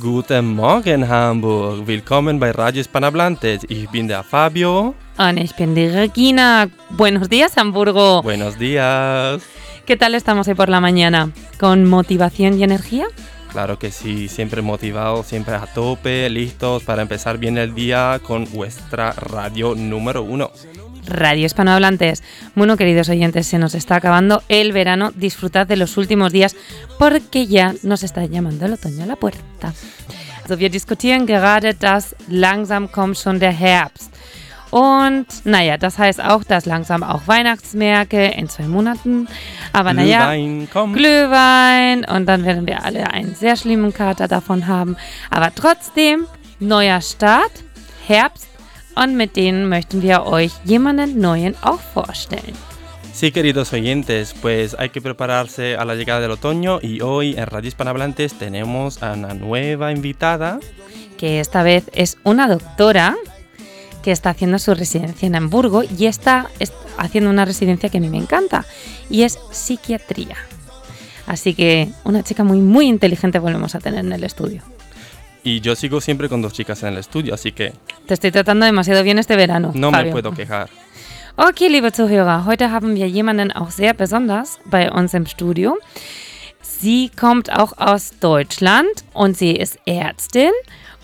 Guten Morgen, Hamburg. Willkommen bei Radio Hispanohablantes. Ich bin der Fabio. Und ich bin die Regina. Buenos días, Hamburgo. Buenos días. ¿Qué tal estamos hoy por la mañana? ¿Con motivación y energía? Claro que sí, siempre motivados, siempre a tope, listos para empezar bien el día con vuestra radio número uno. Radio Hispanohablantes. Bueno, queridos oyentes, se nos está acabando el verano. Disfrutad de los últimos días porque ya nos está llamando el otoño a la puerta. Also wir diskutieren gerade, dass langsam kommt schon der Herbst. Und naja, das heißt auch, dass langsam auch Weihnachtsmärkte in zwei Monaten. Aber naja, Glühwein, komm. Glühwein und dann werden wir alle einen sehr schlimmen Kater davon haben. Aber trotzdem, neuer Start, Herbst und mit denen möchten wir euch jemanden neuen auch vorstellen. Sí, queridos oyentes, pues hay que prepararse a la llegada del otoño y hoy en Radio Hispanohablantes tenemos a una nueva invitada. Que esta vez es una doctora que está haciendo su residencia en Hamburgo y está es- haciendo una residencia que a mí me encanta y es psiquiatría. Así que una chica muy muy inteligente volvemos a tener en el estudio. Y yo sigo siempre con dos chicas en el estudio, así que Te estoy tratando demasiado bien este verano. no me Fabio. puedo quejar. Okay, liebe Zuhörer, heute haben wir jemanden auch sehr besonders bei uns im Studio. Sie kommt auch aus Deutschland und sie ist Ärztin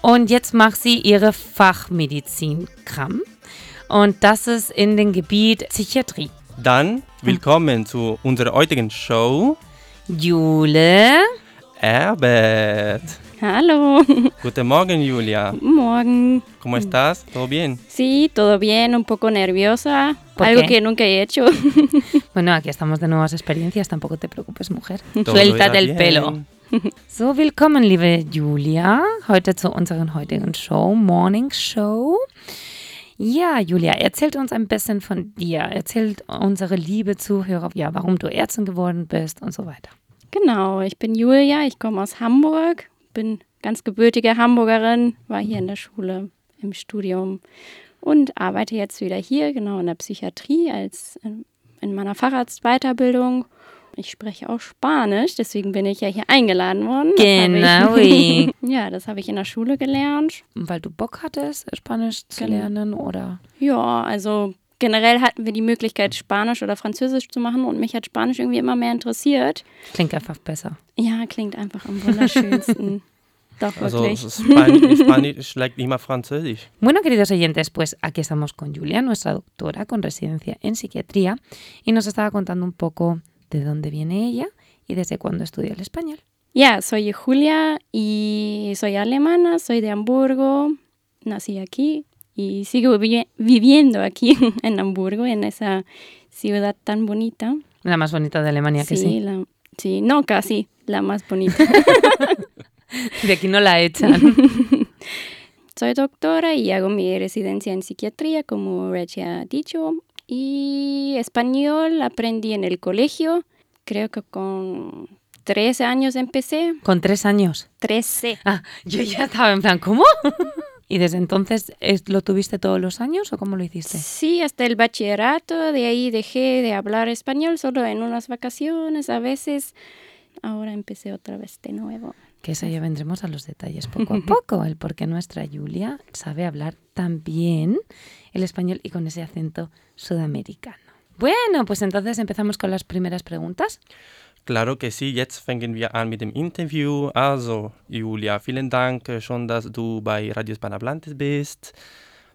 und jetzt macht sie ihre Fachmedizin-Kram. Und das ist in dem Gebiet Psychiatrie. Dann willkommen zu unserer heutigen Show. Jule, Herbert. Hallo, Guten Morgen, Julia. guten Morgen. ¿Cómo estás? ¿Todo bien? Sí, todo bien, un poco nerviosa, ¿Por algo qué? que nunca he hecho. bueno, aquí estamos de nuevas experiencias, tampoco te preocupes, mujer. Todo Suéltate el bien. pelo. So, willkommen, liebe Julia, heute zu unserer heutigen Show, Morning Show. Ja, Julia, erzählt uns ein bisschen von dir. Erzählt unsere liebe Zuhörer, ja, warum du Ärztin geworden bist und so weiter. Genau, ich bin Julia, ich komme aus Hamburg, bin ganz gebürtige Hamburgerin, war hier in der Schule, im Studium und arbeite jetzt wieder hier, genau in der Psychiatrie, als in, in meiner Facharztweiterbildung. Ich spreche auch Spanisch, deswegen bin ich ja hier eingeladen worden. Genau. Ich, ja, das habe ich in der Schule gelernt. Weil du Bock hattest, Spanisch zu Genau. lernen oder? Ja, also generell hatten wir die Möglichkeit, Spanisch oder Französisch zu machen und mich hat Spanisch irgendwie immer mehr interessiert. Klingt einfach besser. Ja, klingt einfach am wunderschönsten. Doch, Also wirklich. Spanisch, Spanisch schlägt immer Französisch. Bueno, queridos oyentes, pues aquí estamos con Julia, nuestra doctora con residencia en psiquiatría, y nos estaba contando un poco de dónde viene ella y desde cuándo estudia el español. Ya, soy Julia y soy alemana, soy de Hamburgo, nací aquí y sigo vivi- viviendo aquí en Hamburgo, en esa ciudad tan bonita. La más bonita de Alemania, que sí. la- sí, no, casi la más bonita. De aquí no la echan. Soy doctora y hago mi residencia en psiquiatría, como Regia ha dicho. Y español aprendí en el colegio. Creo que con 13 años empecé. Con tres años. 13. Ah, yo ya estaba en plan, ¿cómo? ¿Y desde entonces es- lo tuviste todos los años o cómo lo hiciste? Sí, hasta el bachillerato. De ahí dejé de hablar español solo en unas vacaciones a veces. Ahora empecé otra vez de nuevo. Que eso ya vendremos a los detalles poco a poco, el por qué nuestra Julia sabe hablar tan bien el español y con ese acento sudamericano. Bueno, pues entonces empezamos con las primeras preguntas. Claro que sí, jetzt fangen wir an mit dem Interview. Also, Julia, vielen Dank äh, schon, dass du bei Radio Hispanohablantes bist.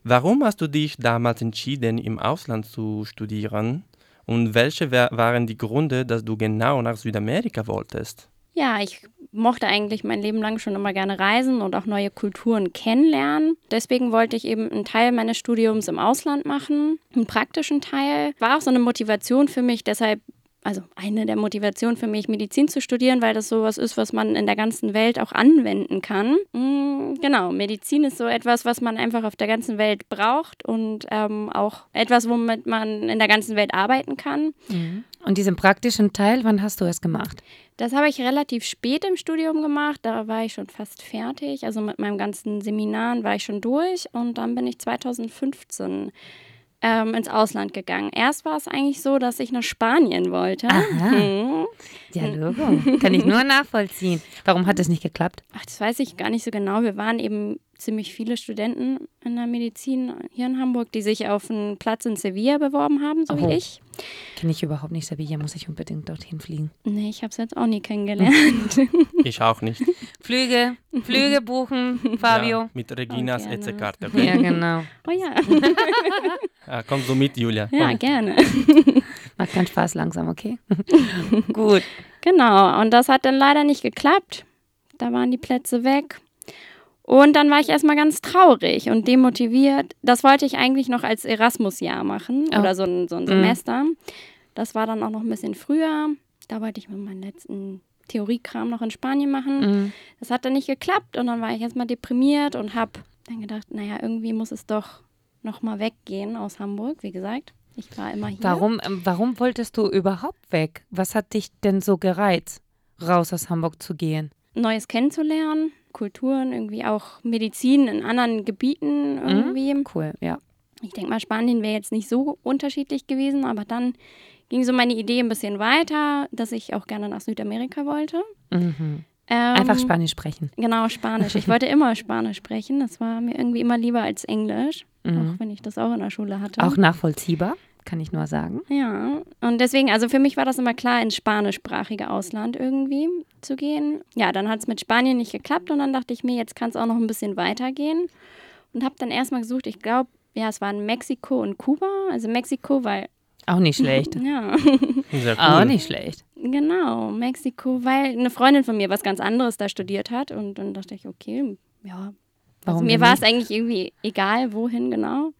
Warum hast du dich damals entschieden, im Ausland zu studieren? Und welche wa- waren die Gründe, dass du genau nach Südamerika wolltest? Ja, ich mochte eigentlich mein Leben lang schon immer gerne reisen und auch neue Kulturen kennenlernen. Deswegen wollte ich eben einen Teil meines Studiums im Ausland machen, einen praktischen Teil. War auch so eine Motivation für mich, deshalb, also eine der Motivationen für mich, Medizin zu studieren, weil das sowas ist, was man in der ganzen Welt auch anwenden kann. Mm, Genau, Medizin ist so etwas, was man einfach auf der ganzen Welt braucht und ähm, auch etwas, womit man in der ganzen Welt arbeiten kann. Und diesen praktischen Teil, wann hast du es gemacht? Das habe ich relativ spät im Studium gemacht. Da war ich schon fast fertig. Also mit meinem ganzen Seminaren war ich schon durch. Und dann bin ich 2015 ähm, ins Ausland gegangen. Erst war es eigentlich so, dass ich nach Spanien wollte. Aha. Mhm. Ja, Logo. Kann ich nur nachvollziehen. Warum hat es nicht geklappt? Ach, das weiß ich gar nicht so genau. Wir waren eben ziemlich viele Studenten in der Medizin hier in Hamburg, die sich auf einen Platz in Sevilla beworben haben, so Oh. wie ich. Kenne ich überhaupt nicht. Sevilla muss ich unbedingt dorthin fliegen. Nee, ich habe es jetzt auch nie kennengelernt. Ich auch nicht. Flüge, Flüge buchen, Fabio. Ja, mit Reginas Oh. EC-Karte. Ja, genau. oh ja, Ah, kommst du mit, Julia? ja, Komm. gerne. Macht keinen Spaß langsam, okay? Gut. Genau, und das hat dann leider nicht geklappt. Da waren die Plätze weg. Und dann war ich erstmal ganz traurig und demotiviert. Das wollte ich eigentlich noch als Erasmus-Jahr machen Oh. oder so ein, so ein Mhm. Semester. Das war dann auch noch ein bisschen früher. Da wollte ich mir meinen letzten Theoriekram noch in Spanien machen. Mhm. Das hat dann nicht geklappt und dann war ich erstmal deprimiert und habe dann gedacht, naja, irgendwie muss es doch nochmal weggehen aus Hamburg, wie gesagt. Ich war immer hier. Warum, ähm, warum wolltest du überhaupt weg? Was hat dich denn so gereizt, raus aus Hamburg zu gehen? Neues kennenzulernen, Kulturen, irgendwie auch Medizin in anderen Gebieten irgendwie. Cool, ja. Ich denke mal, Spanien wäre jetzt nicht so unterschiedlich gewesen, aber dann ging so meine Idee ein bisschen weiter, dass ich auch gerne nach Südamerika wollte. Mhm. Ähm, Einfach Spanisch sprechen. Genau, Spanisch. Ich wollte immer Spanisch sprechen. Das war mir irgendwie immer lieber als Englisch, Mhm. auch wenn ich das auch in der Schule hatte. Auch nachvollziehbar, kann ich nur sagen. Ja, und deswegen, also für mich war das immer klar, ins spanischsprachige Ausland irgendwie zu gehen. Ja, dann hat es mit Spanien nicht geklappt und dann dachte ich mir, jetzt kann es auch noch ein bisschen weitergehen. Und habe dann erstmal gesucht, ich glaube, ja, es waren Mexiko und Kuba. Also Mexiko, weil, Auch nicht schlecht. ja, Sehr cool. Auch nicht schlecht. genau, Mexiko, weil eine Freundin von mir was ganz anderes da studiert hat. Und dann dachte ich, okay, ja, also Warum mir war es eigentlich irgendwie egal, wohin genau.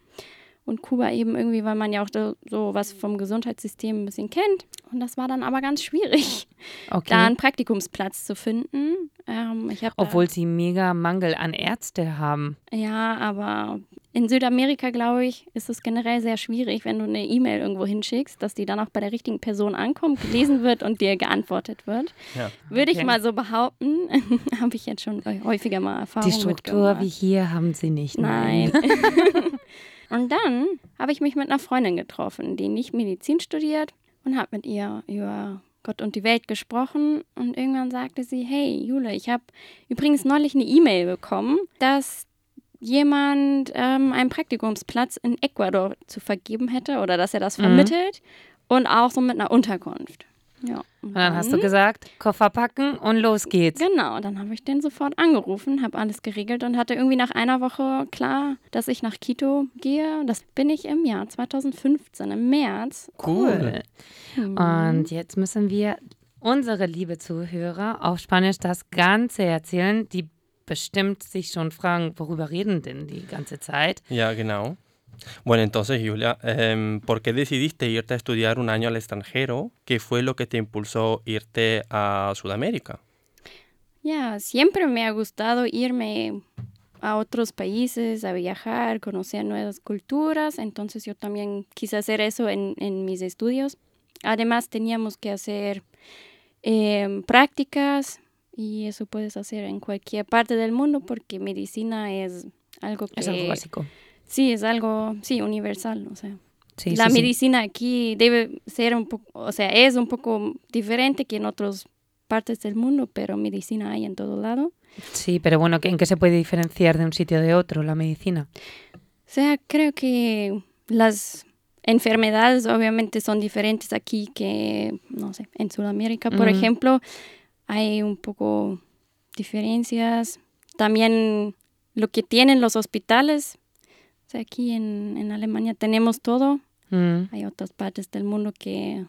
Und Kuba eben irgendwie, weil man ja auch so, was vom Gesundheitssystem ein bisschen kennt. Und das war dann aber ganz schwierig, Okay. da einen Praktikumsplatz zu finden. Ähm, Obwohl sie mega Mangel an Ärzte haben. Da, ja, aber in Südamerika, glaube ich, ist es generell sehr schwierig, wenn du eine E-Mail irgendwo hinschickst, dass die dann auch bei der richtigen Person ankommt, gelesen wird und dir geantwortet wird. Ja. Würde Okay. ich mal so behaupten. Habe ich jetzt schon häufiger mal Erfahrung Die Struktur wie hier haben sie nicht. Nein. und dann habe ich mich mit einer Freundin getroffen, die nicht Medizin studiert und habe mit ihr über Gott und die Welt gesprochen und irgendwann sagte sie, hey Jule, ich habe übrigens neulich eine E-Mail bekommen, dass jemand ähm, einen Praktikumsplatz in Ecuador zu vergeben hätte oder dass er das Mhm. vermittelt und auch so mit einer Unterkunft. Ja. Und dann hast du gesagt, Koffer packen und los geht's. Genau, dann habe ich den sofort angerufen, habe alles geregelt und hatte irgendwie nach einer Woche klar, dass ich nach Quito gehe. Das bin ich im Jahr 2015, im März. Cool. Und jetzt müssen wir unsere liebe Zuhörer auf Spanisch das Ganze erzählen, die bestimmt sich schon fragen, worüber reden denn die ganze Zeit? Ya, genau. Bueno, entonces, Julia, em, ¿por qué decidiste irte a estudiar un año al extranjero? ¿Qué fue lo que te impulsó irte a Sudamérica? Ya, siempre me ha gustado irme a otros países, a viajar, conocer nuevas culturas. Entonces yo también quise hacer eso en, en mis estudios. Además teníamos que hacer em, prácticas y eso puedes hacer en cualquier parte del mundo porque medicina es algo que... Es algo básico. Sí, es algo, sí, universal, o sea. Sí, la sí, sí. medicina aquí debe ser un poco, o sea, es un poco diferente que en otras partes del mundo, pero medicina hay en todo lado. Sí, pero bueno, ¿en qué se puede diferenciar de un sitio de otro la medicina? O sea, creo que las enfermedades obviamente son diferentes aquí que, no sé, en Sudamérica, por ejemplo, hay un poco diferencias. También lo que tienen los hospitales. Sea, aquí en, en Alemania tenemos todo. Mm, Hay otras partes del mundo que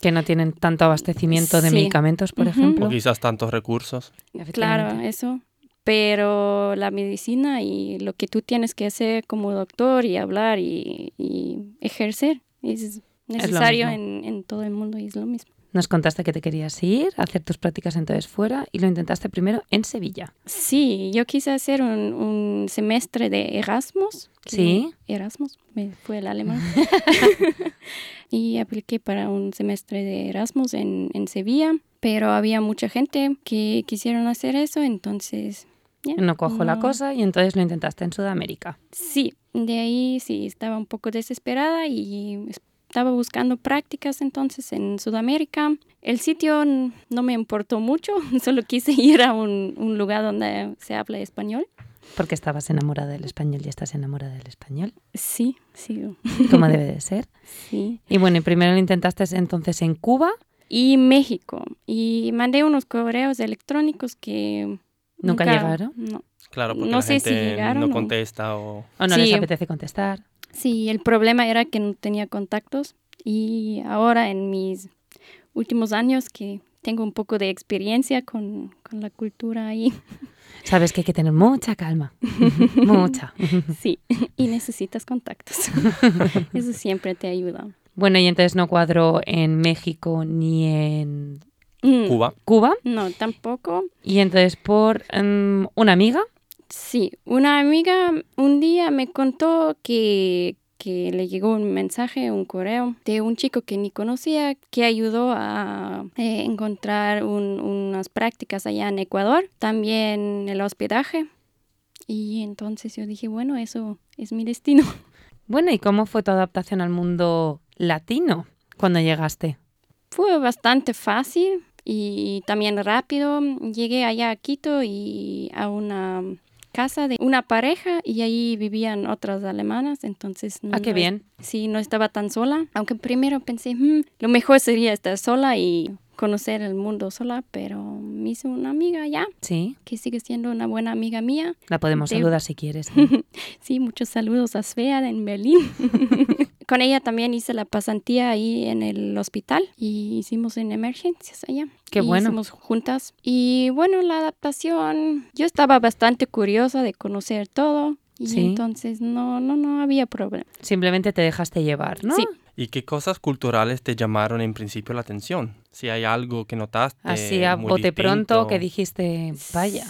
que no tienen tanto abastecimiento de Sí. medicamentos, por Ujú. ejemplo. O quizás tantos recursos. Claro, eso. Pero la medicina y lo que tú tienes que hacer como doctor y hablar y, y ejercer es necesario mismo. en, en todo el mundo y es lo mismo. Nos contaste que te querías ir a hacer tus prácticas entonces fuera y lo intentaste primero en Sevilla. Sí, yo quise hacer un, un semestre de Erasmus. Sí. Erasmus, me fue el alemán. y apliqué para un semestre de Erasmus en, en Sevilla, pero había mucha gente que quisieron hacer eso, entonces... ya, No cojo la no. cosa y entonces lo intentaste en Sudamérica. Sí, de ahí sí, estaba un poco desesperada y estaba buscando prácticas entonces en Sudamérica. El sitio no me importó mucho, solo quise ir a un, un lugar donde se habla español. Porque estabas enamorada del español y estás enamorada del español, Sí, sí, como debe de ser. sí. Y bueno, primero lo intentaste entonces en Cuba. Y México. Y mandé unos correos electrónicos que... ¿Nunca llegaron? No. Claro, porque No la sé si gente llegaron no contesta o... ¿O no Sí. les apetece contestar? Sí, el problema era que no tenía contactos y ahora en mis últimos años que tengo un poco de experiencia con, con la cultura ahí, Sabes que hay que tener mucha calma. mucha. sí, y necesitas contactos. Eso siempre te ayuda. Bueno, y entonces no cuadró en México ni en Mm, Cuba. Cuba. No, tampoco. Y entonces por em, una amiga. Sí, una amiga un día me contó que, que le llegó un mensaje, un correo de un chico que ni conocía que ayudó a eh, encontrar un- unas prácticas allá en Ecuador, también el hospedaje. Y entonces yo dije, bueno, eso es mi destino. Bueno, ¿y cómo fue tu adaptación al mundo latino cuando llegaste? Fue bastante fácil y también rápido. Llegué allá a Quito y a una casa de una pareja y ahí vivían otras alemanas, entonces Ah, qué no- bien. Sí, no estaba tan sola, aunque primero pensé, "Hmm, lo mejor sería estar sola y conocer el mundo sola, pero me hice una amiga allá, Sí, que sigue siendo una buena amiga mía. la podemos De- saludar si quieres. Sí, muchos saludos a Svea en Berlín. Con ella también hice la pasantía ahí en el hospital y hicimos en emergencias allá. Qué Y bueno. Hicimos juntas. Y bueno, la adaptación, yo estaba bastante curiosa de conocer todo. Y Sí. entonces no, no, no había problema. Simplemente te dejaste llevar, ¿no? Sí. ¿Y qué cosas culturales te llamaron en principio la atención? Si hay algo que notaste Así a bote pronto que dijiste, vaya.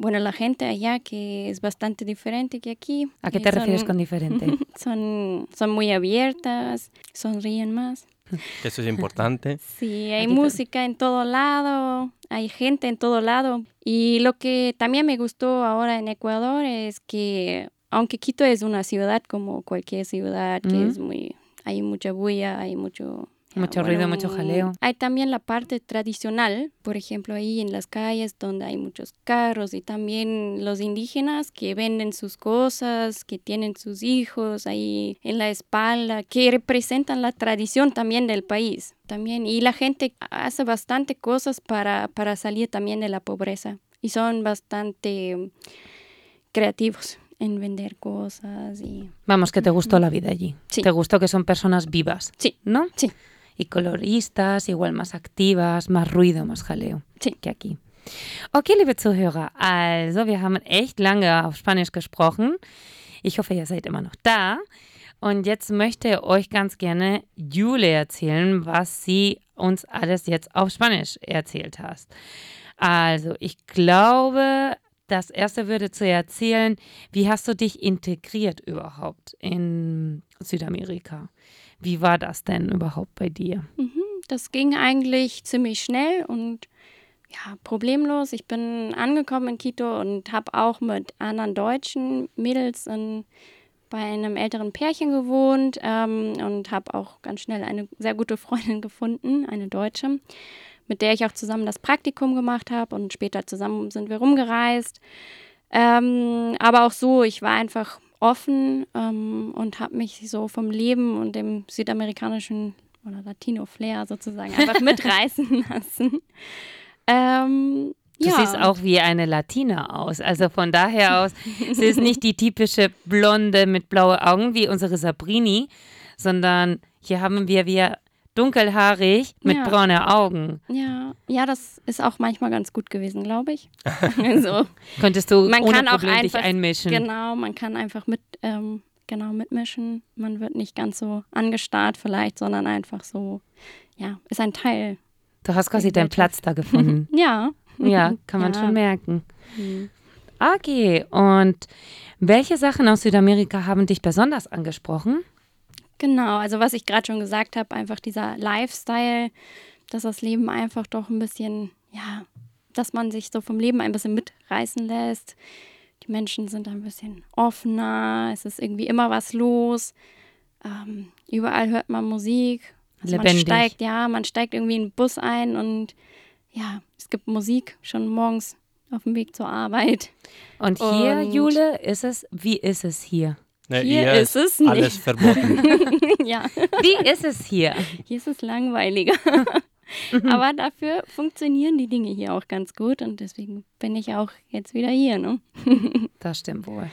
Bueno, la gente allá que es bastante diferente que aquí. ¿A qué eh, te refieres con diferente? Son, son muy abiertas, sonríen más. Que Eso es importante. Sí, hay Aquí música en todo lado, hay gente en todo lado. Y lo que también me gustó ahora en Ecuador es que, aunque Quito es una ciudad como cualquier ciudad, que es muy, hay mucha bulla, hay mucho... Mucho ruido, mucho jaleo. Hay también la parte tradicional, por ejemplo, ahí en las calles donde hay muchos carros y también los indígenas que venden sus cosas, que tienen sus hijos ahí en la espalda, que representan la tradición también del país. También, y la gente hace bastante cosas para, para salir también de la pobreza y son bastante creativos en vender cosas y Vamos, que te gustó la vida allí. Sí. Te gustó que son personas vivas, sí, ¿no? sí. Y coloristas, igual más activas, más ruido, más jaleo Sí. que aquí. Okay, liebe Zuhörer, also wir haben echt lange auf Spanisch gesprochen. Ich hoffe, ihr seid immer noch da. Und jetzt möchte euch ganz gerne Jule erzählen, was sie uns alles jetzt auf Spanisch erzählt hast. Also, ich glaube, das erste würde zu erzählen, wie hast du dich integriert überhaupt in Südamerika? Wie war das denn überhaupt bei dir? Mhm, Das ging eigentlich ziemlich schnell und ja, problemlos. Ich bin angekommen in Quito und habe auch mit anderen deutschen Mädels in, bei einem älteren Pärchen gewohnt ähm, und habe auch ganz schnell eine sehr gute Freundin gefunden, eine Deutsche, mit der ich auch zusammen das Praktikum gemacht habe und später zusammen sind wir rumgereist. Ähm, aber auch so, ich war einfach offen ähm, und habe mich so vom Leben und dem südamerikanischen oder Latino-Flair sozusagen einfach mitreißen lassen. Ähm, Du ja. siehst auch wie eine Latina aus. Also von daher aus, sie ist nicht die typische Blonde mit blauen Augen wie unsere Sabrini, sondern hier haben wir wir dunkelhaarig mit Ja. braunen Augen. Ja, ja, das ist auch manchmal ganz gut gewesen, glaube ich. also, Könntest du Man ohne kann auch Problem dich einfach- einmischen. genau, man kann einfach mit, ähm, genau mitmischen. Man wird nicht ganz so angestarrt vielleicht, sondern einfach so, ja, ist ein Teil Du hast quasi deinen Platz da gefunden. Ja. Ja, kann man Ja. schon merken. Mhm. Okay, und welche Sachen aus Südamerika haben dich besonders angesprochen? Genau, also was ich gerade schon gesagt habe, einfach dieser Lifestyle, dass das Leben einfach doch ein bisschen, ja, dass man sich so vom Leben ein bisschen mitreißen lässt. Die Menschen sind ein bisschen offener, es ist irgendwie immer was los. Ähm, überall hört man Musik. Also man Lebendig. steigt, ja, man steigt irgendwie in den Bus ein und ja, es gibt Musik schon morgens auf dem Weg zur Arbeit. Und hier, Und- Jule, ist es, wie ist es hier? Ne, Hier ist es alles nicht. verboten. ja. Wie ist es hier? Hier ist es langweiliger. Aber dafür funktionieren die Dinge hier auch ganz gut und deswegen bin ich auch jetzt wieder hier. Ne? Das stimmt wohl.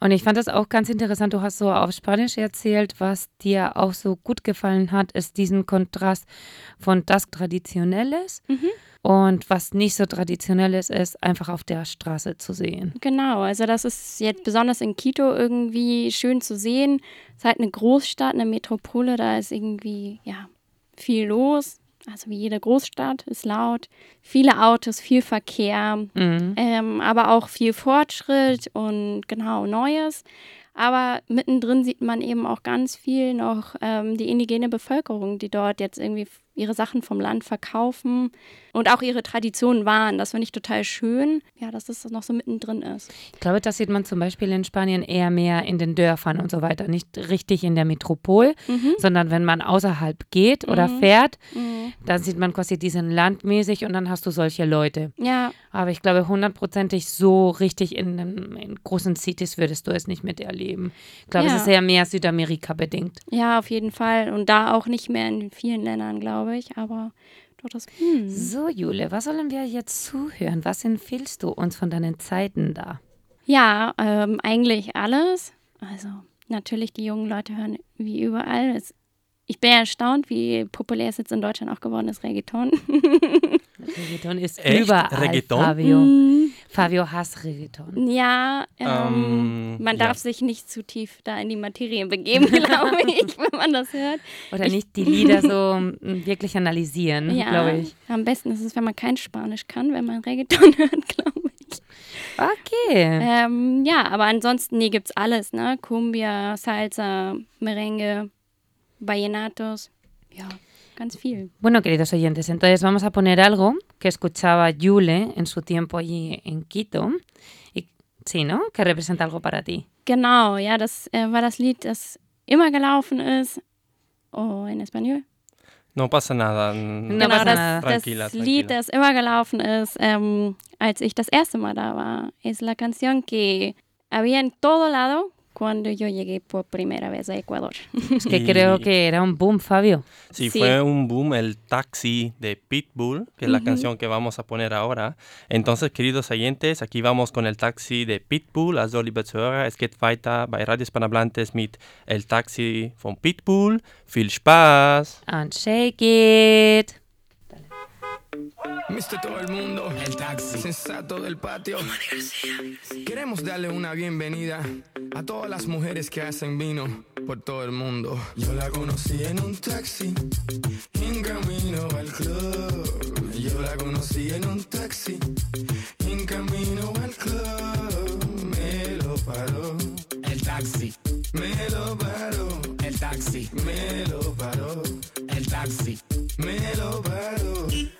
Und ich fand das auch ganz interessant. Du hast so auf Spanisch erzählt, was dir auch so gut gefallen hat, ist diesen Kontrast von das Traditionelles und was nicht so Traditionelles ist, einfach auf der Straße zu sehen. Genau, also das ist jetzt besonders in Quito irgendwie schön zu sehen. Es ist halt eine Großstadt, eine Metropole, da ist irgendwie ja viel los. Also wie jede Großstadt ist laut, viele Autos, viel Verkehr, Mhm. ähm, aber auch viel Fortschritt und genau Neues. Aber mittendrin sieht man eben auch ganz viel noch ähm, die indigene Bevölkerung, die dort jetzt irgendwie ihre Sachen vom Land verkaufen und auch ihre Traditionen wahren. Das finde ich total schön, ja, dass das noch so mittendrin ist. Ich glaube, das sieht man zum Beispiel in Spanien eher mehr in den Dörfern und so weiter. Nicht richtig in der Metropol, sondern wenn man außerhalb geht oder fährt, dann sieht man quasi diesen landmäßig und dann hast du solche Leute. Ja, Aber ich glaube, hundertprozentig so richtig in, den- in großen Cities würdest du es nicht miterleben. Ich glaube, Ja. es ist eher mehr Südamerika bedingt. ja, auf jeden Fall. Und da auch nicht mehr in vielen Ländern, glaube ich. Aber das. Hm. So, Jule, was sollen wir jetzt zuhören? Was empfiehlst du uns von deinen Zeiten da? Ja, ähm, eigentlich alles. Also natürlich, die jungen Leute hören wie überall. Es, ich bin erstaunt, wie populär es jetzt in Deutschland auch geworden ist, Reggaeton. Reggaeton ist Echt? überall, Reggaeton? Fabio. Mhm. Fabio hasst Reggaeton. Ja, ähm, Ähm, man ja. darf sich nicht zu tief da in die Materie begeben, glaube ich, wenn man das hört. Oder nicht die Lieder so mm, wirklich analysieren, Ja, glaube ich. am besten ist es, wenn man kein Spanisch kann, wenn man Reggaeton hört, glaube ich. Okay. Ähm, ja, aber ansonsten, nee, gibt's alles, ne? Cumbia, Salsa, Merengue, Vallenatos. Ja, ganz viel. Bueno, queridos oyentes, entonces vamos a poner algo que escuchaba Yule en su tiempo allí en Quito. Y, sí, ¿no? Que representa algo para ti. Genau, ja, das äh, war das Lied, das immer gelaufen ist. Oh, in Espanol. No pasa nada. No genau, pasa das, nada. das Tranquila, Lied, tranquila. das immer gelaufen ist, ähm, als ich das erste Mal da war. Es la canción que había en todo lado cuando yo llegué por primera vez a Ecuador. Es que Y- creo que era un boom, Fabio. Sí, Sí. fue un boom el taxi de Pitbull, que es la canción que vamos a poner ahora. Entonces, queridos oyentes, aquí vamos con el taxi de Pitbull. Liebe Zuhörer, es geht weiter bei Radio Hispanohablantes mit El Taxi von Pitbull. Viel Spaß! And shake it. Mister todo el mundo, el taxi sensato del patio. Queremos darle una bienvenida a todas las mujeres que hacen vino por todo el mundo. Yo la conocí en un taxi, en camino al club. Yo la conocí en un taxi, en camino al club. Me lo paró, el taxi. Me lo paró, el taxi. Me lo paró, el taxi. Me lo paró. Lo paró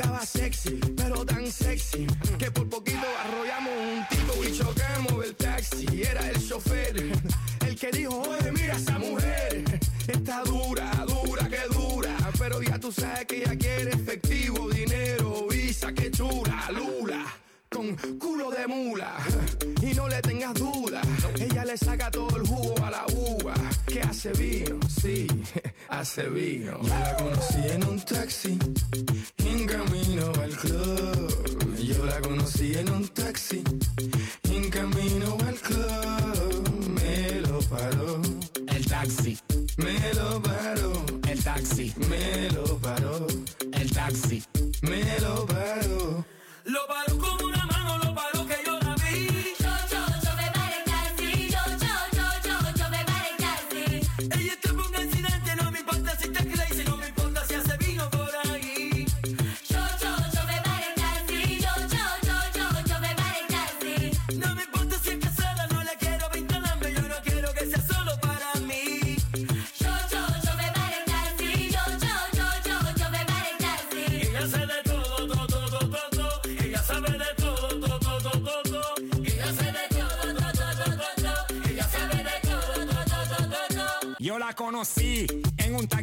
Estaba sexy, pero tan sexy que por poquito arrollamos un tipo y chocamos el taxi. Era el chofer el que dijo: Oye, mira esa mujer. Está dura, dura, que dura. Pero ya tú sabes que ella quiere efectivo, dinero, visa, que chula, lula. con culo de mula. Y no le tengas duda, ella le saca todo el jugo a la uva. Que hace vino, sí, hace vino. Yo la conocí en un taxi,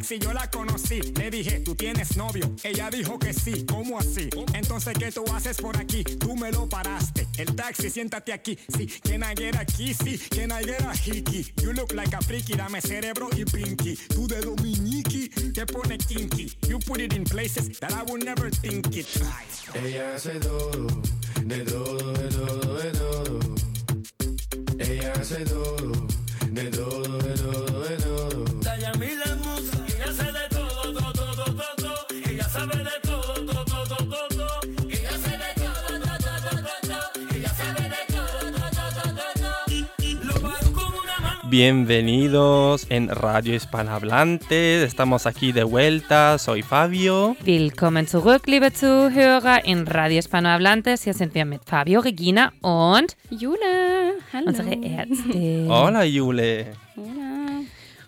taxi, yo la conocí. Le dije, ¿tú tienes novio? Ella dijo que sí. ¿Cómo así? Entonces, ¿qué tú haces por aquí? Tú me lo paraste. El taxi, siéntate aquí. Sí, can I get a kissy? Can I a hickey? You look like a freaky, dame cerebro y pinky. Tú de dominiki, te pone kinky. You put it in places that I would never think it. Ella hace todo, de todo, de todo, de todo. Ella hace todo, de todo, de todo. Bienvenidos en Radio Hispanohablantes. Estamos aquí de vuelta. Soy Fabio. Willkommen zurück, liebe Zuhörer, in Radio Hispanohablantes. Hier sind wir mit Fabio, Regina und Jule, hallo. unsere Ärztin. Hola, Yule. Hola.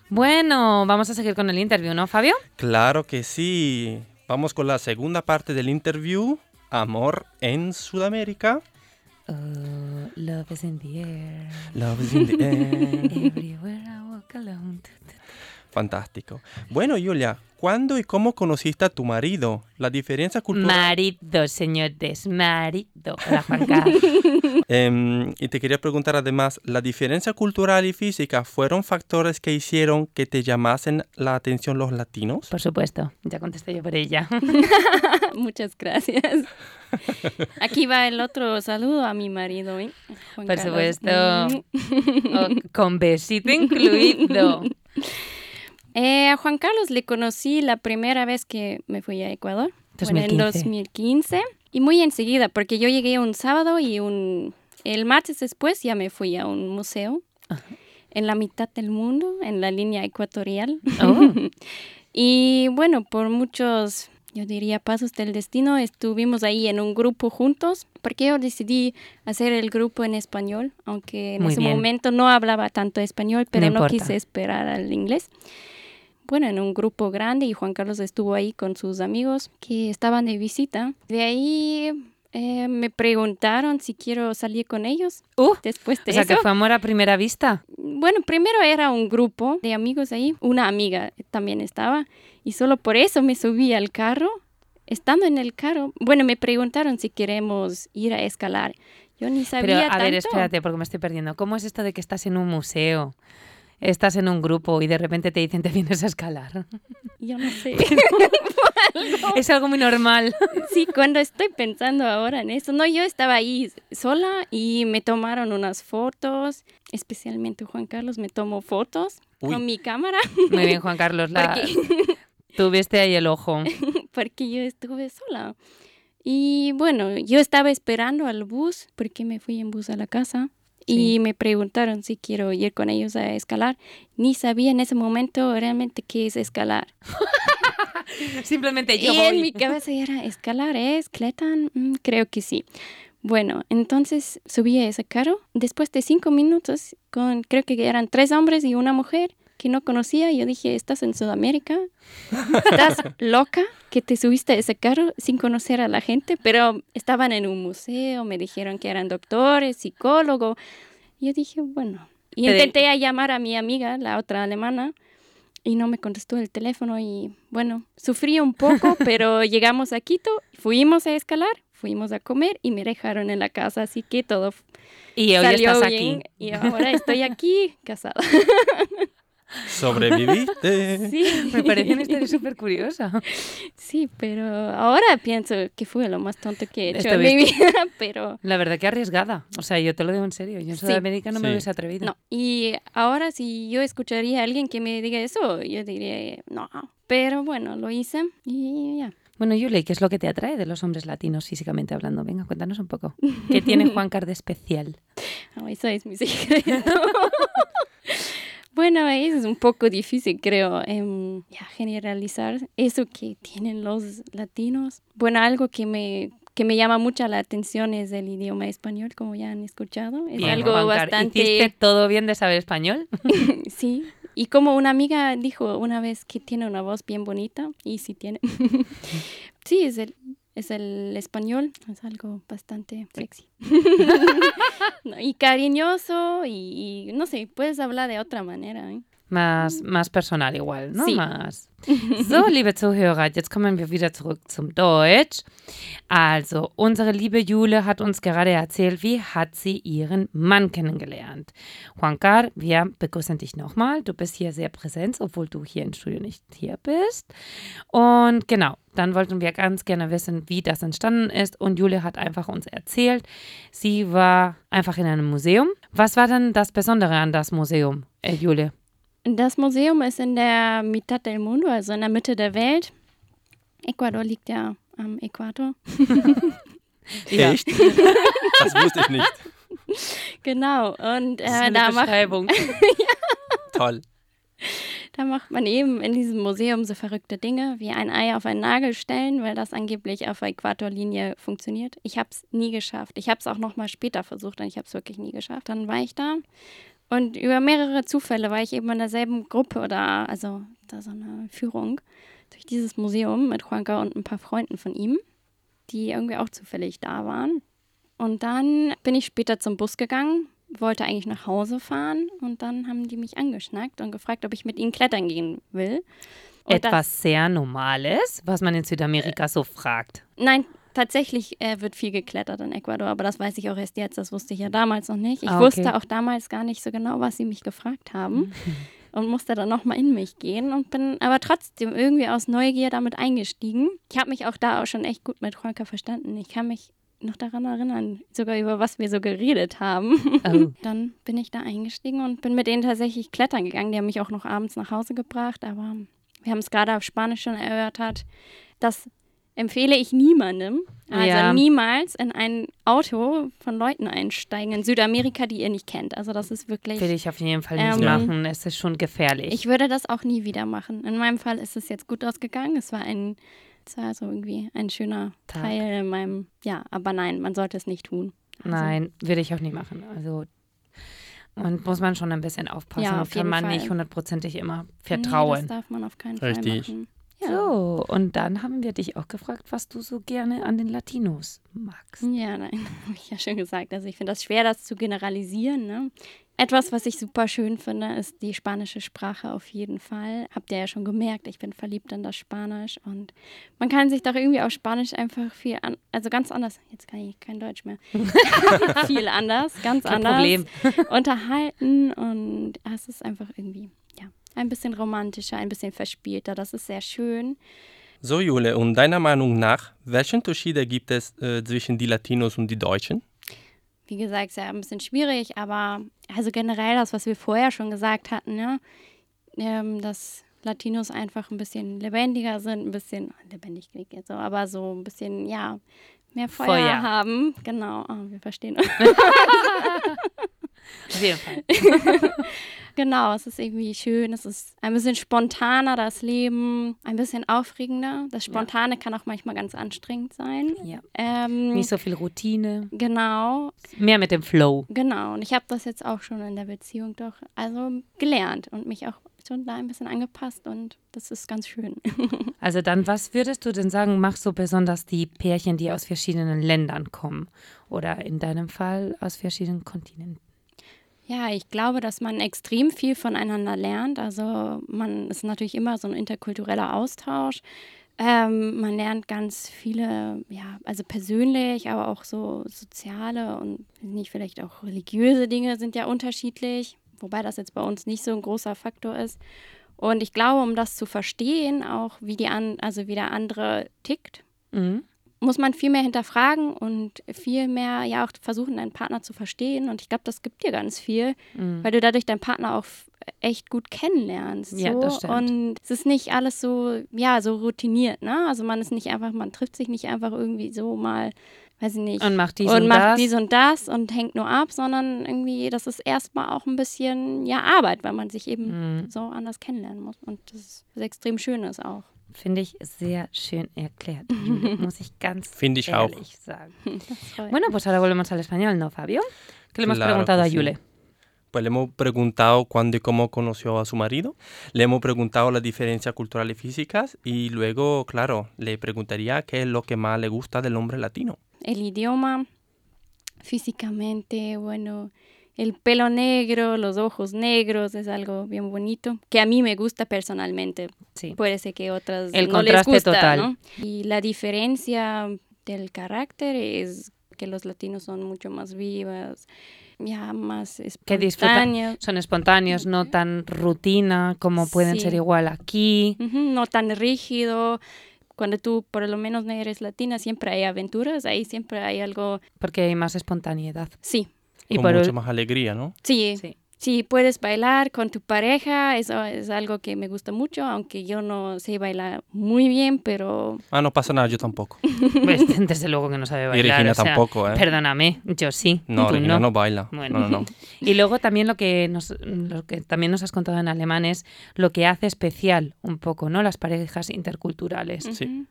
Bueno, vamos a seguir con el interview, ¿no, Fabio? Claro que sí. Vamos con la segunda parte del interview. Amor en Sudamérica. Oh, love is in the air. Love is in the air. Everywhere I walk alone. Fantástico. Bueno, Julia, ¿cuándo y cómo conociste a tu marido? La diferencia cultural. Marido, señores, marido. Hola, Juan Carlos. Y te quería preguntar además, ¿la diferencia cultural y física fueron factores que hicieron que te llamasen la atención los latinos? Por supuesto, ya contesté yo por ella. Muchas gracias. Aquí va el otro saludo a mi marido. ¿eh? Juan Por Carlos. supuesto. Mm. Oh, con besito incluido. Eh, a Juan Carlos le conocí la primera vez que me fui a Ecuador. Bueno, en 2015. 2015. Y muy enseguida, porque yo llegué un sábado y un, el martes después ya me fui a un museo en la mitad del mundo, en la línea ecuatorial. Oh. Y bueno, por muchos, yo diría, pasos del destino, estuvimos ahí en un grupo juntos, porque yo decidí hacer el grupo en español, aunque en Muy ese bien. momento no hablaba tanto español, pero no, quise esperar al inglés. Bueno, en un grupo grande y Juan Carlos estuvo ahí con sus amigos que estaban de visita. De ahí eh, me preguntaron si quiero salir con ellos. Uh, Después de o sea, que fue amor a primera vista. bueno, primero era un grupo de amigos ahí, una amiga también estaba, y solo por eso me subí al carro. Estando en el carro, bueno, me preguntaron si queremos ir a escalar. Yo ni sabía Pero, a tanto. ver, espérate, porque me estoy perdiendo. ¿Cómo es esto de que estás en un museo? Estás en un grupo y de repente te dicen te vienes a escalar. Yo no sé. Es algo muy normal. sí, cuando estoy pensando ahora en eso, no, yo estaba ahí sola y me tomaron unas fotos, especialmente Juan Carlos me tomó fotos Uy. con mi cámara Muy bien, Juan Carlos. La... Tuviste ahí el ojo. porque yo estuve sola. Y bueno, yo estaba esperando al bus porque me fui en bus a la casa. Sí. Y me preguntaron si quiero ir con ellos a escalar. Ni sabía en ese momento realmente qué es escalar. Simplemente yo y en voy. mi cabeza era, ¿escalar es? ¿Cletan? Mm, creo que sí. Bueno, entonces subí a ese carro. Después de cinco minutos, con creo que eran tres hombres y una mujer que no conocía, yo dije, ¿estás en Sudamérica? ¿Estás loca que te subiste a ese carro sin conocer a la gente? Pero estaban en un museo, me dijeron que eran doctores, psicólogos. Yo dije, bueno. Y intenté a llamar a mi amiga, la otra alemana, y no me contestó el teléfono y bueno, sufrí un poco, pero llegamos a Quito, fuimos a escalar, fuimos a comer y me dejaron en la casa, así que todo Y hoy salió estás bien. aquí. Y ahora estoy aquí casada. Sobreviviste. Sí. Me parece una historia súper curiosa. Sí, pero ahora pienso que fue lo más tonto que he hecho en mi vida, pero La verdad que arriesgada. O sea, yo te lo digo en serio. Yo en Sí. Sudamérica no me Sí. hubiese atrevido. no. Y ahora si yo escucharía a alguien que me diga eso, yo diría no. Pero bueno, lo hice y ya. Bueno, Yuli, ¿qué es lo que te atrae de los hombres latinos físicamente hablando? Venga, cuéntanos un poco. ¿Qué tiene Juan Car de especial? Oh, eso es mi secreto. Bueno, es un poco difícil, creo, ya, generalizar eso que tienen los latinos. Bueno, algo que me, que me llama mucho la atención es el idioma español, como ya han escuchado. Es Bien, algo Juan Car, bastante... ¿Hiciste todo bien de saber español? Sí, y como una amiga dijo una vez que tiene una voz bien bonita, y sí tiene. sí, es el, es el español, es algo bastante sexy. No, y cariñoso, y, y no sé, puedes hablar de otra manera. ¿eh? Más, más personal igual, ¿no? Sí. Más. So, liebe Zuhörer, jetzt kommen wir wieder zurück zum Deutsch. Also, unsere liebe Jule hat uns gerade erzählt, wie hat sie ihren Mann kennengelernt. Juancar, wir begrüßen dich nochmal. Du bist hier sehr präsent, obwohl du hier im Studio nicht hier bist. Und genau, dann wollten wir ganz gerne wissen, wie das entstanden ist. Und Jule hat einfach uns erzählt, sie war einfach in einem Museum. Was war denn das Besondere an das Museum, äh, Jule? Das Museum ist in der Mitad del Mundo, also in der Mitte der Welt. Ecuador liegt ja am Äquator. Ja. Echt? Das wusste ich nicht. Genau, und Das ist äh, eine da macht Beschreibung. Toll. Da macht man eben in diesem Museum so verrückte Dinge, wie ein Ei auf einen Nagel stellen, weil das angeblich auf der Äquatorlinie funktioniert. Ich habe es nie geschafft. Ich habe es auch noch mal später versucht und ich habe es wirklich nie geschafft. Dann war ich da und über mehrere Zufälle war ich eben in derselben Gruppe oder also da so eine Führung durch dieses Museum mit Juanca und ein paar Freunden von ihm, die irgendwie auch zufällig da waren. Und dann bin ich später zum Bus gegangen, wollte eigentlich nach Hause fahren und dann haben die mich angeschnackt und gefragt, ob ich mit ihnen klettern gehen will. Und das- Etwas sehr Normales, was man in Südamerika so fragt. Nein, tatsächlich äh, wird viel geklettert in Ecuador, aber das weiß ich auch erst jetzt, das wusste ich ja damals noch nicht. Ich Ah, okay. wusste auch damals gar nicht so genau, was sie mich gefragt haben und musste dann nochmal in mich gehen und bin aber trotzdem irgendwie aus Neugier damit eingestiegen. Ich habe mich auch da auch schon echt gut mit Juanca verstanden. Ich kann mich noch daran erinnern, sogar über was wir so geredet haben. Oh. Dann bin ich da eingestiegen und bin mit denen tatsächlich klettern gegangen. Die haben mich auch noch abends nach Hause gebracht, aber wir haben es gerade auf Spanisch schon erörtert. Das empfehle ich niemandem. Also Ja. niemals in ein Auto von Leuten einsteigen in Südamerika, die ihr nicht kennt. Also das ist wirklich. Will ich auf jeden Fall nicht Ähm, machen. Es ist schon gefährlich. Ich würde das auch nie wieder machen. In meinem Fall ist es jetzt gut ausgegangen. Es war ein, es war so irgendwie ein schöner Tag. Teil in meinem, ja, aber nein, man sollte es nicht tun. Also, Nein, würde ich auch nicht machen. Also und muss man schon ein bisschen aufpassen Ja, auf kann jeden man Fall. nicht hundertprozentig immer Nee, vertrauen. das darf man auf keinen Richtig. Fall machen. Ja. so, und dann haben wir dich auch gefragt, was du so gerne an den Latinos magst. Ja, nein, habe ich ja schon gesagt. Also ich finde das schwer, das zu generalisieren. Ne? Etwas, was ich super schön finde, ist die spanische Sprache auf jeden Fall. Habt ihr ja schon gemerkt, ich bin verliebt in das Spanisch und man kann sich doch irgendwie auf Spanisch einfach viel, an, also ganz anders, jetzt kann ich kein Deutsch mehr, viel anders, ganz Kein anders Problem. unterhalten und es ist einfach irgendwie, ein bisschen romantischer, ein bisschen verspielter. Das ist sehr schön. So, Jule, und deiner Meinung nach, welche Unterschiede gibt es äh, zwischen die Latinos und die Deutschen? wie gesagt, ist ja ein bisschen schwierig, aber also generell das, was wir vorher schon gesagt hatten, ja, ähm, dass Latinos einfach ein bisschen lebendiger sind, ein bisschen, lebendig klingt jetzt so, aber so ein bisschen, ja, mehr Feuer, Feuer. haben. Genau, oh, wir verstehen uns. Auf jeden Fall. genau, es ist irgendwie schön, es ist ein bisschen spontaner, das Leben, ein bisschen aufregender. Das Spontane kann auch manchmal ganz anstrengend sein. Ja. Ähm, Nicht so viel Routine, genau, mehr mit dem Flow. Genau, und ich habe das jetzt auch schon in der Beziehung doch also gelernt und mich auch schon da ein bisschen angepasst und das ist ganz schön. Also dann, was würdest du denn sagen, macht so besonders die Pärchen, die aus verschiedenen Ländern kommen oder in deinem Fall aus verschiedenen Kontinenten? Ja, ich glaube, dass man extrem viel voneinander lernt. Also man ist natürlich immer so ein interkultureller Austausch. Ähm, man lernt ganz viele, ja, also persönlich, aber auch so soziale und nicht vielleicht auch religiöse Dinge sind ja unterschiedlich, wobei das jetzt bei uns nicht so ein großer Faktor ist. Und ich glaube, um das zu verstehen, auch wie die an, also wie der andere tickt, Mhm. Muss man viel mehr hinterfragen und viel mehr ja auch versuchen, deinen Partner zu verstehen. Und ich glaube, das gibt dir ganz viel, Mhm. weil du dadurch deinen Partner auch echt gut kennenlernst. Ja, so. das stimmt. Und es ist nicht alles so, ja, so routiniert, ne? Also man ist nicht einfach, man trifft sich nicht einfach irgendwie so mal, weiß ich nicht. Und macht dies und und macht das. dies und das und hängt nur ab, sondern irgendwie, das ist erstmal auch ein bisschen, ja, Arbeit, weil man sich eben Mhm. so anders kennenlernen muss. Und das ist was extrem Schönes auch. Finde ich sehr schön erklärt, muss ich ganz Finde ich auch. ehrlich sagen. Toll. Bueno, pues ahora volvemos al español, ¿no, Fabio? ¿Qué le hemos Claro preguntado a sí. Yule? Pues le hemos preguntado cuándo y cómo conoció a su marido, le hemos preguntado las diferencias culturales y físicas y luego, claro, le preguntaría qué es lo que más le gusta del hombre latino. el idioma, físicamente, bueno, el pelo negro, los ojos negros, es algo bien bonito, que a mí me gusta personalmente. Sí. Puede ser que otras El no les contraste gusta, total. ¿no? Y la diferencia del carácter es que los latinos son mucho más vivas, ya más Que espontáneos. son espontáneos, no tan rutina como pueden Sí. ser igual aquí. No tan rígido. Cuando tú por lo menos no eres latina, siempre hay aventuras, ahí siempre hay algo, Porque hay más espontaneidad. sí, Y Con por mucha más alegría, ¿no? sí, Sí. Si puedes bailar con tu pareja, eso es algo que me gusta mucho, aunque yo no sé bailar muy bien, pero Ah, no pasa nada, yo tampoco. Pues, desde luego que no sabe Y bailar. Regina o sea, tampoco, ¿eh? Perdóname, yo sí. No, tú Regina no. no, baila. Bueno. No, no, no. Y luego también lo que, nos, lo que también nos has contado en alemán es lo que hace especial un poco, ¿no? Las parejas interculturales. Sí. Ujú.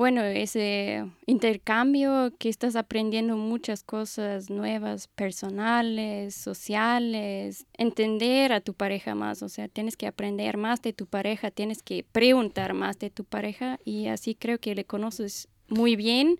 Bueno, ese intercambio que estás aprendiendo muchas cosas nuevas, personales, sociales, entender a tu pareja más, o sea, tienes que aprender más de tu pareja, tienes que preguntar más de tu pareja y así creo que le conoces muy bien.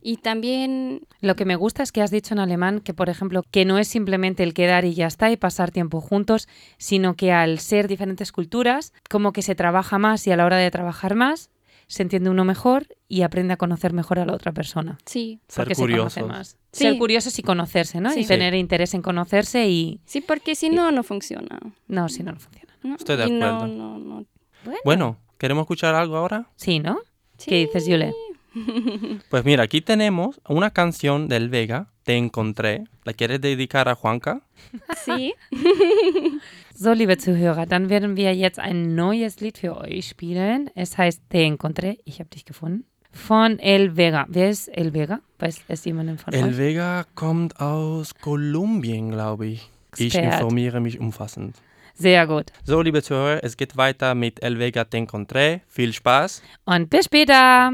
Y también Lo que me gusta es que has dicho en alemán que, por ejemplo, que no es simplemente el quedar y ya está y pasar tiempo juntos, sino que al ser diferentes culturas, como que se trabaja más y a la hora de trabajar más, se entiende uno mejor y aprende a conocer mejor a la otra persona. sí, Ser porque se conoce curiosos. más. Sí. Ser curiosos y conocerse, ¿no? Y Sí. tener interés en conocerse y... sí, porque si no, no funciona. No, si no, no funciona. ¿no? Estoy de no- acuerdo. no- no- Bueno, ¿queremos escuchar algo ahora? Sí, ¿no? Sí. ¿Qué dices, Yule? Pues mira, aquí tenemos una canción del Vega, Te Encontré. ¿La quieres dedicar a Juanca? Sí. So, liebe Zuhörer, dann werden wir jetzt ein neues Lied für euch spielen. Es heißt Te encontré, ich habe dich gefunden. Von El Vega. Wer ist El Vega? Weiß es jemanden von El euch? Vega kommt aus Kolumbien, glaube ich. Ich Expert. informiere mich umfassend. Sehr gut. So, liebe Zuhörer, es geht weiter mit El Vega Te Encontré. Viel Spaß. Und bis später.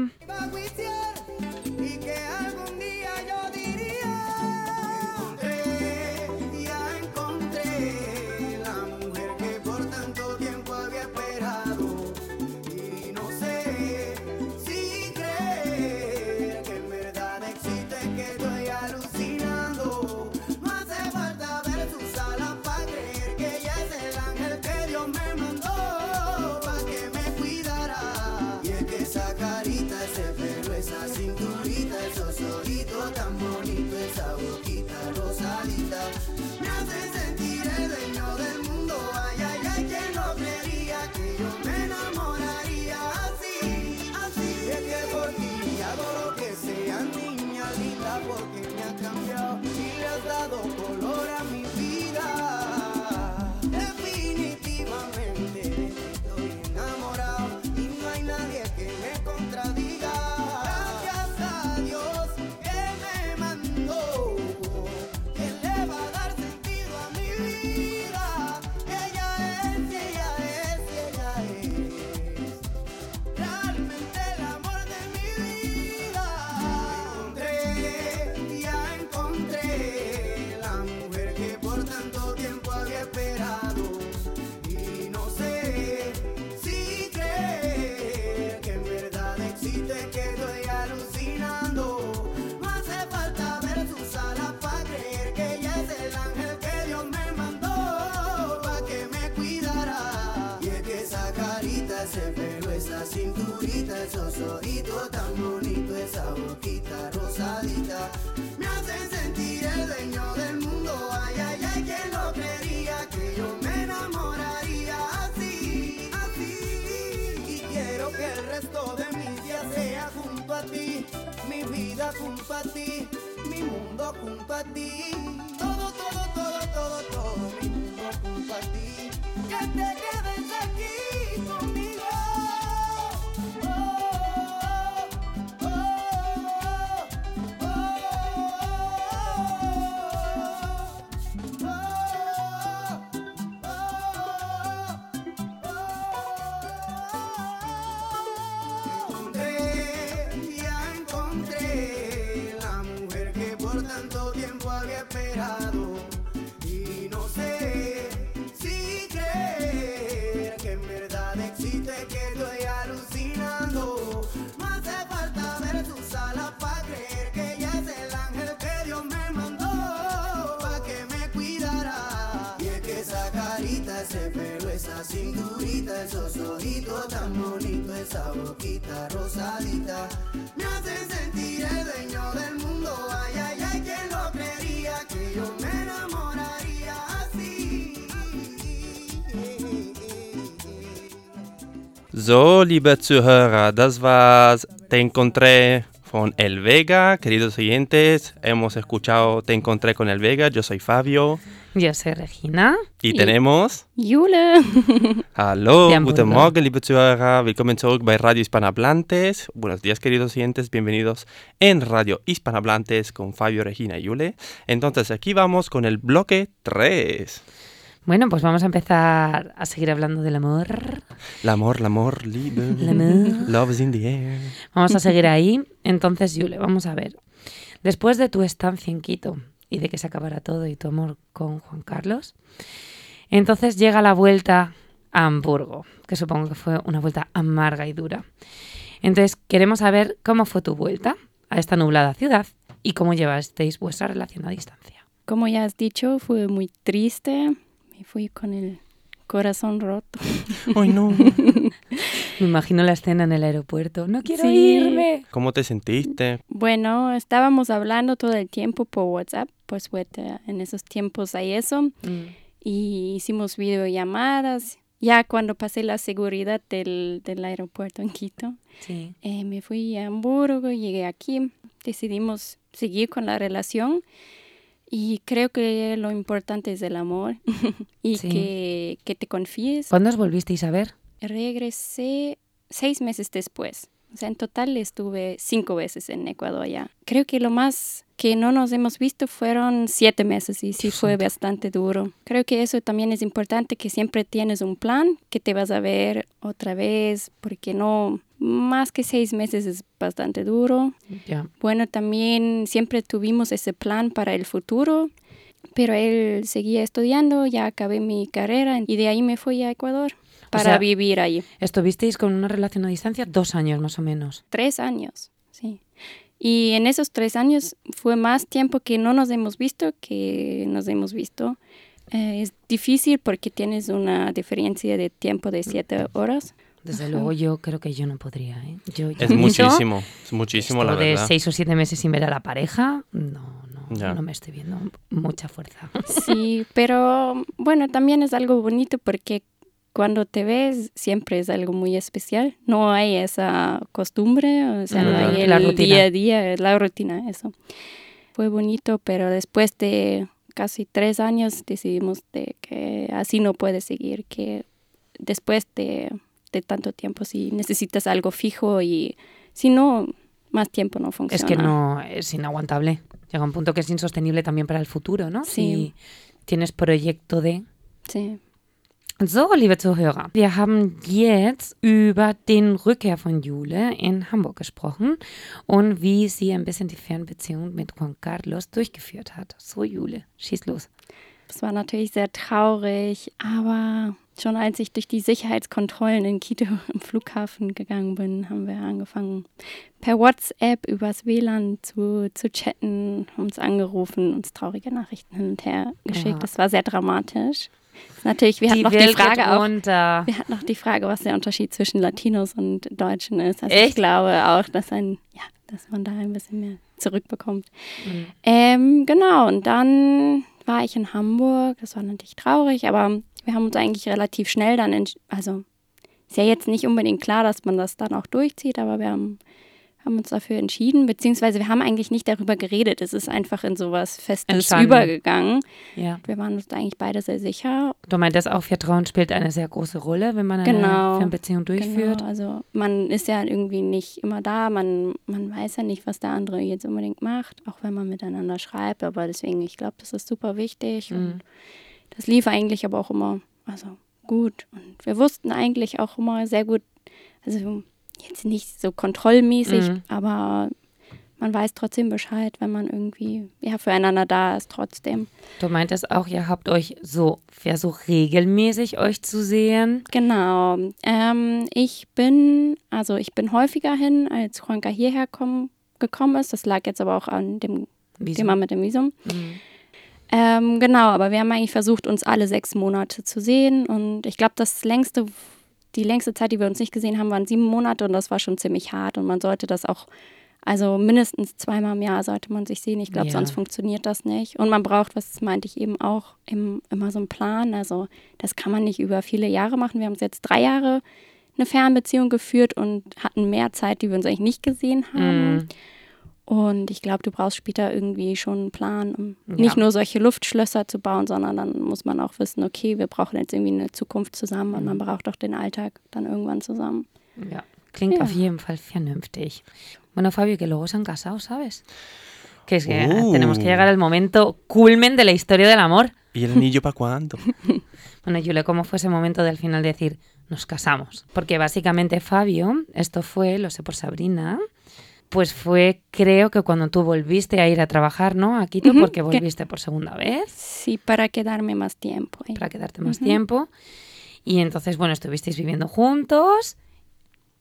Esos ojitos tan bonitos, esa boquita rosadita. Me hacen sentir el dueño del mundo. Ay, ay, ay, ¿quién lo creería que yo me enamoraría así, así? Y quiero que el resto de mis días sea junto a ti, mi vida junto a ti, mi mundo junto a ti. Todo, todo, todo, todo, todo, mi mundo junto a ti. Que te So, liebe Zuhörer, das war Te Encontré von El Vega. Queridos oyentes, hemos escuchado Te Encontré con El Vega. Yo soy Fabio. Yo soy Regina. Y tenemos... Jule. Hallo, guten Morgen, liebe Zuhörer. Willkommen zurück bei Radio Hispanohablantes. Buenos días, queridos oyentes. Bienvenidos en Radio Hispanohablantes con Fabio, Regina y Yule. Entonces, aquí vamos con el bloque 3. Bueno, pues vamos a empezar a seguir hablando del amor. L'amor, l'amor, Liebe. L'amor. Love is in the air. Vamos a seguir ahí. Entonces, Yule, vamos a ver. Después de tu estancia en Quito y de que se acabara todo y tu amor con Juan Carlos, entonces llega la vuelta a Hamburgo, que supongo que fue una vuelta amarga y dura. Entonces, queremos saber cómo fue tu vuelta a esta nublada ciudad y cómo llevasteis vuestra relación a distancia. Como ya has dicho, fue muy triste. Fui con el corazón roto. Ay, no. Me imagino la escena en el aeropuerto. No quiero Sí. irme. ¿Cómo te sentiste? Bueno, estábamos hablando todo el tiempo por WhatsApp, por suerte en esos tiempos hay eso, y hicimos videollamadas. Ya cuando pasé la seguridad del, del aeropuerto en Quito, Sí. eh, me fui a Hamburgo, llegué aquí, decidimos seguir con la relación y creo que lo importante es el amor y Sí. que, que te confíes. ¿Cuándo os volvisteis a ver? Regresé seis meses después. O sea, en total estuve cinco veces en Ecuador ya. Creo que lo más que no nos hemos visto fueron siete meses y sí fue bastante duro. Creo que eso también es importante, que siempre tienes un plan, que te vas a ver otra vez, porque no, más que seis meses es bastante duro. Bueno, también siempre tuvimos ese plan para el futuro, pero él seguía estudiando, ya acabé mi carrera y de ahí me fui a Ecuador para sea, vivir ahí. Estuvisteis con una relación a distancia dos años más o menos. Tres años, sí. Y en esos tres años fue más tiempo que no nos hemos visto que nos hemos visto. Eh, es difícil porque tienes una diferencia de tiempo de siete horas. Desde Ajá. luego yo creo que yo no podría. ¿eh? Yo, yo Es muchísimo, es muchísimo, la esto de verdad. seis o siete meses sin ver a la pareja, no, no, Ya. no me estoy viendo mucha fuerza. Sí, pero bueno, también es algo bonito porque cuando te ves siempre es algo muy especial. No hay esa costumbre, o sea, no hay la el rutina. día a día, la rutina, eso. Fue bonito, pero después de casi tres años decidimos de que así no puede seguir, que después de, de tanto tiempo si necesitas algo fijo y si no, más tiempo no funciona. Es que no, es inaguantable. Llega un punto que es insostenible también para el futuro, ¿no? Sí. Si tienes proyecto de... Sí. So, liebe Zuhörer, wir haben jetzt über den Rückkehr von Jule in Hamburg gesprochen und wie sie ein bisschen die Fernbeziehung mit Juan Carlos durchgeführt hat. So, Jule, schieß los. Es war natürlich sehr traurig, aber schon als ich durch die Sicherheitskontrollen in Quito im Flughafen gegangen bin, haben wir angefangen, per WhatsApp übers WLAN zu, zu chatten, uns angerufen, uns traurige Nachrichten hin und her geschickt. Ja. Das war sehr dramatisch. Natürlich, wir hatten noch Welt die Frage auch. Wir hatten noch die Frage, was der Unterschied zwischen Latinos und Deutschen ist. Also Echt? ich glaube auch, dass ein, ja, dass man da ein bisschen mehr zurückbekommt. Mhm. Ähm, genau, und dann war ich in Hamburg. Das war natürlich traurig, aber wir haben uns eigentlich relativ schnell dann, entsch- also ist ja jetzt nicht unbedingt klar, dass man das dann auch durchzieht, aber wir haben, haben uns dafür entschieden, beziehungsweise wir haben eigentlich nicht darüber geredet. Es ist einfach in sowas Festes übergegangen. Ja. Wir waren uns da eigentlich beide sehr sicher Du meintest auch, Vertrauen spielt eine sehr große Rolle, wenn man eine Genau. Fernbeziehung durchführt. Genau, also man ist ja irgendwie nicht immer da, man, man weiß ja nicht, was der andere jetzt unbedingt macht, auch wenn man miteinander schreibt, aber deswegen, ich glaube, das ist super wichtig Mhm. Das lief eigentlich aber auch immer, also gut und wir wussten eigentlich auch immer sehr gut, also jetzt nicht so kontrollmäßig, Mhm. aber man weiß trotzdem Bescheid, wenn man irgendwie ja füreinander da ist trotzdem. Du meintest auch, ihr habt euch so versucht, regelmäßig euch zu sehen. Genau. Ähm, ich bin, also ich bin häufiger hin, als Juanka hierher komm, gekommen ist. Das lag jetzt aber auch an dem Visum. Thema mit dem Visum. Mhm. Ähm, genau, aber wir haben eigentlich versucht, uns alle sechs Monate zu sehen. Und ich glaube, das längste, die längste Zeit, die wir uns nicht gesehen haben, waren sieben Monate und das war schon ziemlich hart. Und man sollte das auch, also mindestens zweimal im Jahr sollte man sich sehen. Ich glaube, Ja. sonst funktioniert das nicht. Und man braucht, was meinte ich eben auch, im, immer so einen Plan. Also das kann man nicht über viele Jahre machen. Wir haben jetzt drei Jahre eine Fernbeziehung geführt und hatten mehr Zeit, die wir uns eigentlich nicht gesehen haben. Mhm. Und ich glaube, du brauchst später irgendwie schon einen Plan, um Ja. nicht nur solche Luftschlösser zu bauen, sondern dann muss man auch wissen, okay, wir brauchen jetzt irgendwie eine Zukunft zusammen und man braucht auch den Alltag dann irgendwann zusammen. Ja. Klingt Ja. auf jeden Fall vernünftig. Bueno, Fabio, que luego se han casado, ¿sabes? Que es que Oh. tenemos que llegar al momento culmen de la historia del amor. ¿Y el anillo para cuándo? Bueno, Yule, ¿cómo fue ese momento del final de decir, nos casamos? Porque básicamente Fabio, esto fue, lo sé por Sabrina, pues fue, creo que cuando tú volviste a ir a trabajar, ¿no? A Quito, porque que- volviste por segunda vez, Sí, para quedarme más tiempo. para quedarte más tiempo. Y entonces, bueno, estuvisteis viviendo juntos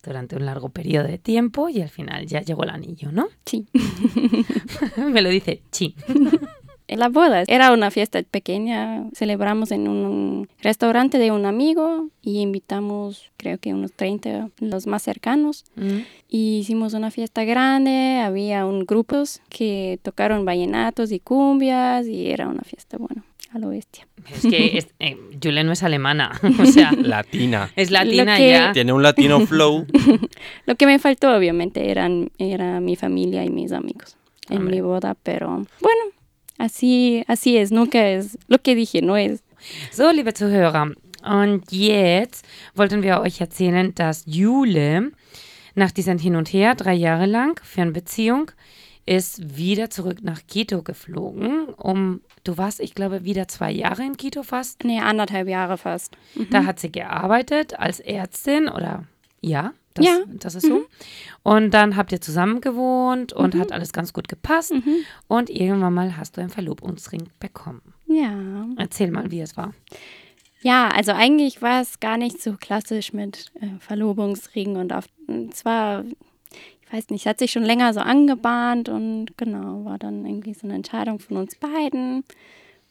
durante un largo periodo de tiempo y al final ya llegó el anillo, ¿no? Sí. Me lo dice Chi. La boda era una fiesta pequeña. Celebramos en un restaurante de un amigo y invitamos, creo que unos 30, los más cercanos. Mm. Y hicimos una fiesta grande, había un grupos que tocaron vallenatos y cumbias y era una fiesta, bueno, a lo bestia. Es que es- eh, Yule no es alemana, o sea, Latina. es latina que- ya. Tiene un latino flow. Lo que me faltó obviamente eran, era mi familia y mis amigos en Hombre. mi boda, pero bueno, así, así es, nunca es lo que dije, no es. So, liebe Zuhörer, und jetzt wollten wir euch erzählen, dass Jule nach diesem Hin und Her, drei Jahre lang, Fernbeziehung, ist wieder zurück nach Quito geflogen. Um, du warst, ich glaube, wieder zwei Jahre in Quito fast. Nee, anderthalb Jahre fast. Da hat sie gearbeitet als Ärztin oder ja, das, Ja. das ist so. Und dann habt ihr zusammen gewohnt und hat alles ganz gut gepasst. Und irgendwann mal hast du einen Verlobungsring bekommen. Ja. Erzähl mal, wie es war. Ja, also eigentlich war es gar nicht so klassisch mit äh, Verlobungsring und auf, es war, ich weiß nicht, es hat sich schon länger so angebahnt und genau, war dann irgendwie so eine Entscheidung von uns beiden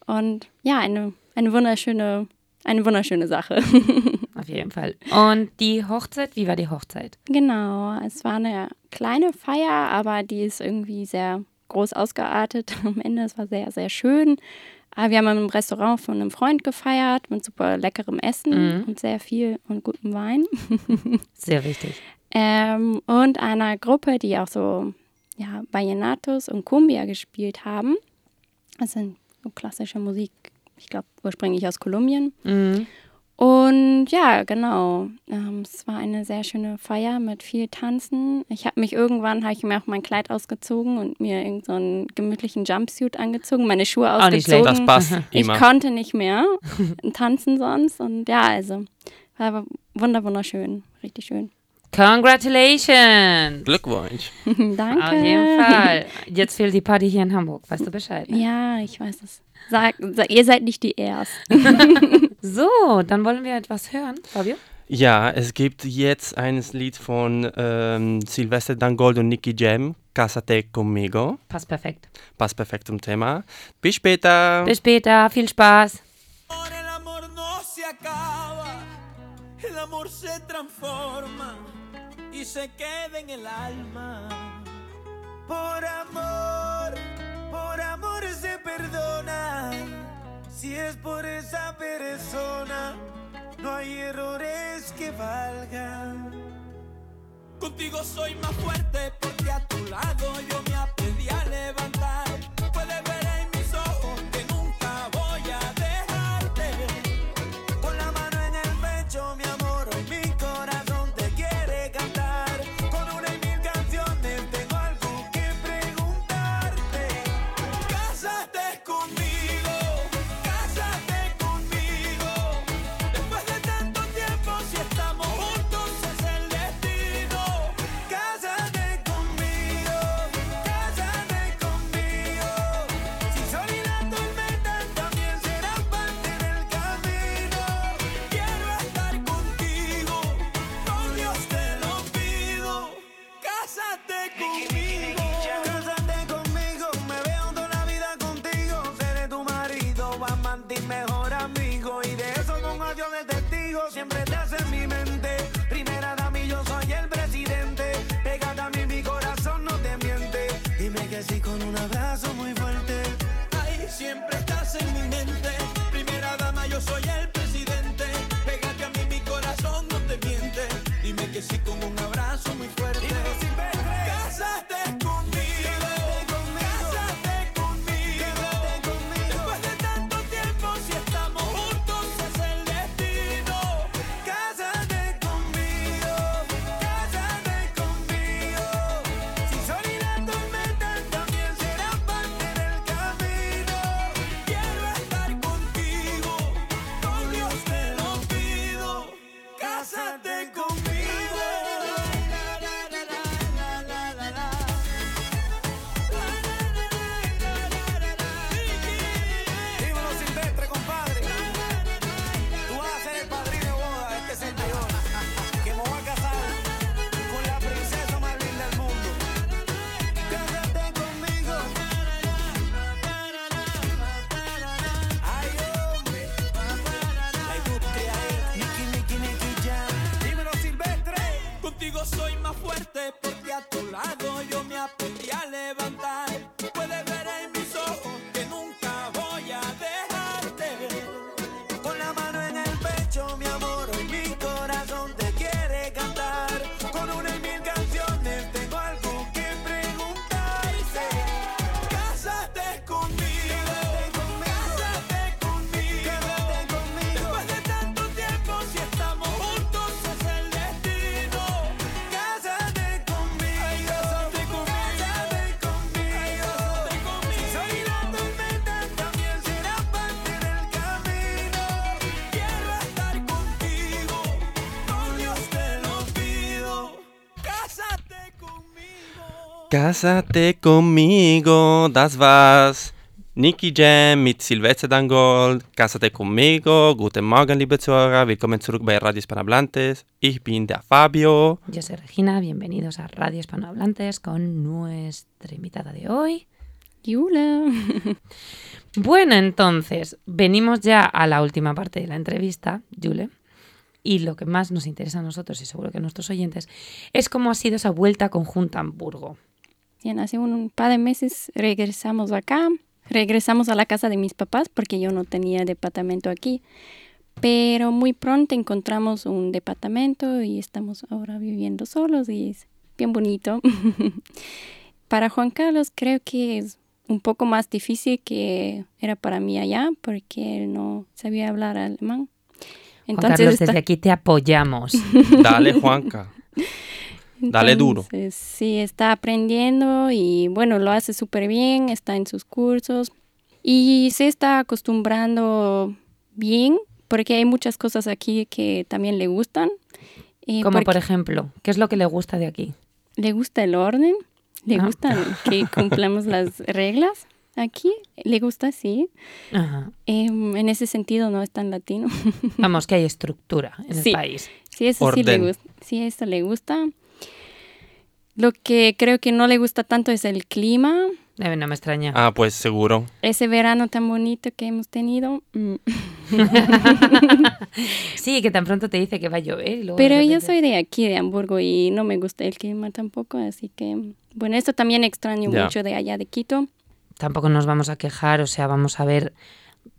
und ja, eine, eine wunderschöne, eine wunderschöne Sache. Auf jeden Fall. Und die Hochzeit, wie war die Hochzeit? genau, es war eine kleine Feier, aber die ist irgendwie sehr groß ausgeartet am Ende. Es war sehr, sehr schön. Aber wir haben im Restaurant von einem Freund gefeiert mit super leckerem Essen Mhm. und sehr viel und gutem Wein. Sehr wichtig. Ähm, und einer Gruppe, die auch so ja, Vallenatos und Cumbia gespielt haben. Das sind so klassische Musik, ich glaube ursprünglich aus Kolumbien. Mhm. Und ja, genau. Ähm, es war eine sehr schöne Feier mit viel Tanzen. Ich habe mich irgendwann, habe ich mir auch mein Kleid ausgezogen und mir irgendeinen so einen gemütlichen Jumpsuit angezogen, meine Schuhe Auch nicht schlecht. ausgezogen. Das passt Ich immer. konnte nicht mehr tanzen sonst. Und ja, also war wunder wunderschön, richtig schön. Congratulations! Glückwunsch. Danke. Auf jeden Fall. Jetzt fehlt die Party hier in Hamburg. Weißt du Bescheid? Ne? Ja, ich weiß es. Sag, sag, ihr seid nicht die Ersten. So, dann wollen wir etwas hören, Fabio. Ja, es gibt jetzt ein Lied von ähm, Sylvester Dangold und Nicky Jam, Casate conmigo. Passt perfekt. Passt perfekt zum Thema. Bis später. Bis später. Viel Spaß. El amor no acaba, el amor se transforma y se queda en el alma. Por amor, por amor se perdona. Si es por esa persona, no hay errores que valgan. Contigo soy más fuerte porque a tu lado yo me aprendí Dime que sí con un abrazo muy fuerte. Ay, siempre estás en mi mente. Cásate conmigo, das war's. Nicky Jam mit Silvester Dangold, Cásate conmigo. Guten Morgen, liebe Zuhörer. Willkommen zurück bei Radio Hispanohablantes. Ich bin der Fabio. Yo soy Regina, bienvenidos a Radio Hispanohablantes con nuestra invitada de hoy. Jule. Bueno, entonces, venimos ya a la última parte de la entrevista, Jule. Y lo que más nos interesa a nosotros y seguro que a nuestros oyentes es cómo ha sido esa vuelta conjunta a Hamburgo. Bien, hace un par de meses regresamos acá. Regresamos a la casa de mis papás porque yo no tenía departamento aquí. Pero muy pronto encontramos un departamento y estamos ahora viviendo solos y es bien bonito. para Juan Carlos creo que es un poco más difícil que era para mí allá porque él no sabía hablar alemán. Juan Carlos, está- desde aquí te apoyamos. Dale, Juanca. Dale duro. Sí, está aprendiendo y bueno, lo hace súper bien, está en sus cursos y se está acostumbrando bien porque hay muchas cosas aquí que también le gustan. Eh, Como por ejemplo, ¿qué es lo que le gusta de aquí? Le gusta el orden, le Ah. gusta que cumplamos las reglas aquí, le gusta, sí. Ajá. Em, en ese sentido no es tan latino. Vamos, que hay estructura en Sí. el país. Sí, eso sí le Orden. gusta. Sí, eso le gusta. Lo que creo que no le gusta tanto es el clima, Eh, no me extraña. Ah, pues seguro. Ese verano tan bonito que hemos tenido. mm. Sí, que tan pronto te dice que va a llover y luego. Pero yo soy de aquí, de Hamburgo, y no me gusta el clima tampoco, así que, bueno, esto también extraño mucho de allá de Quito. Tampoco nos vamos a quejar, o sea, vamos a ver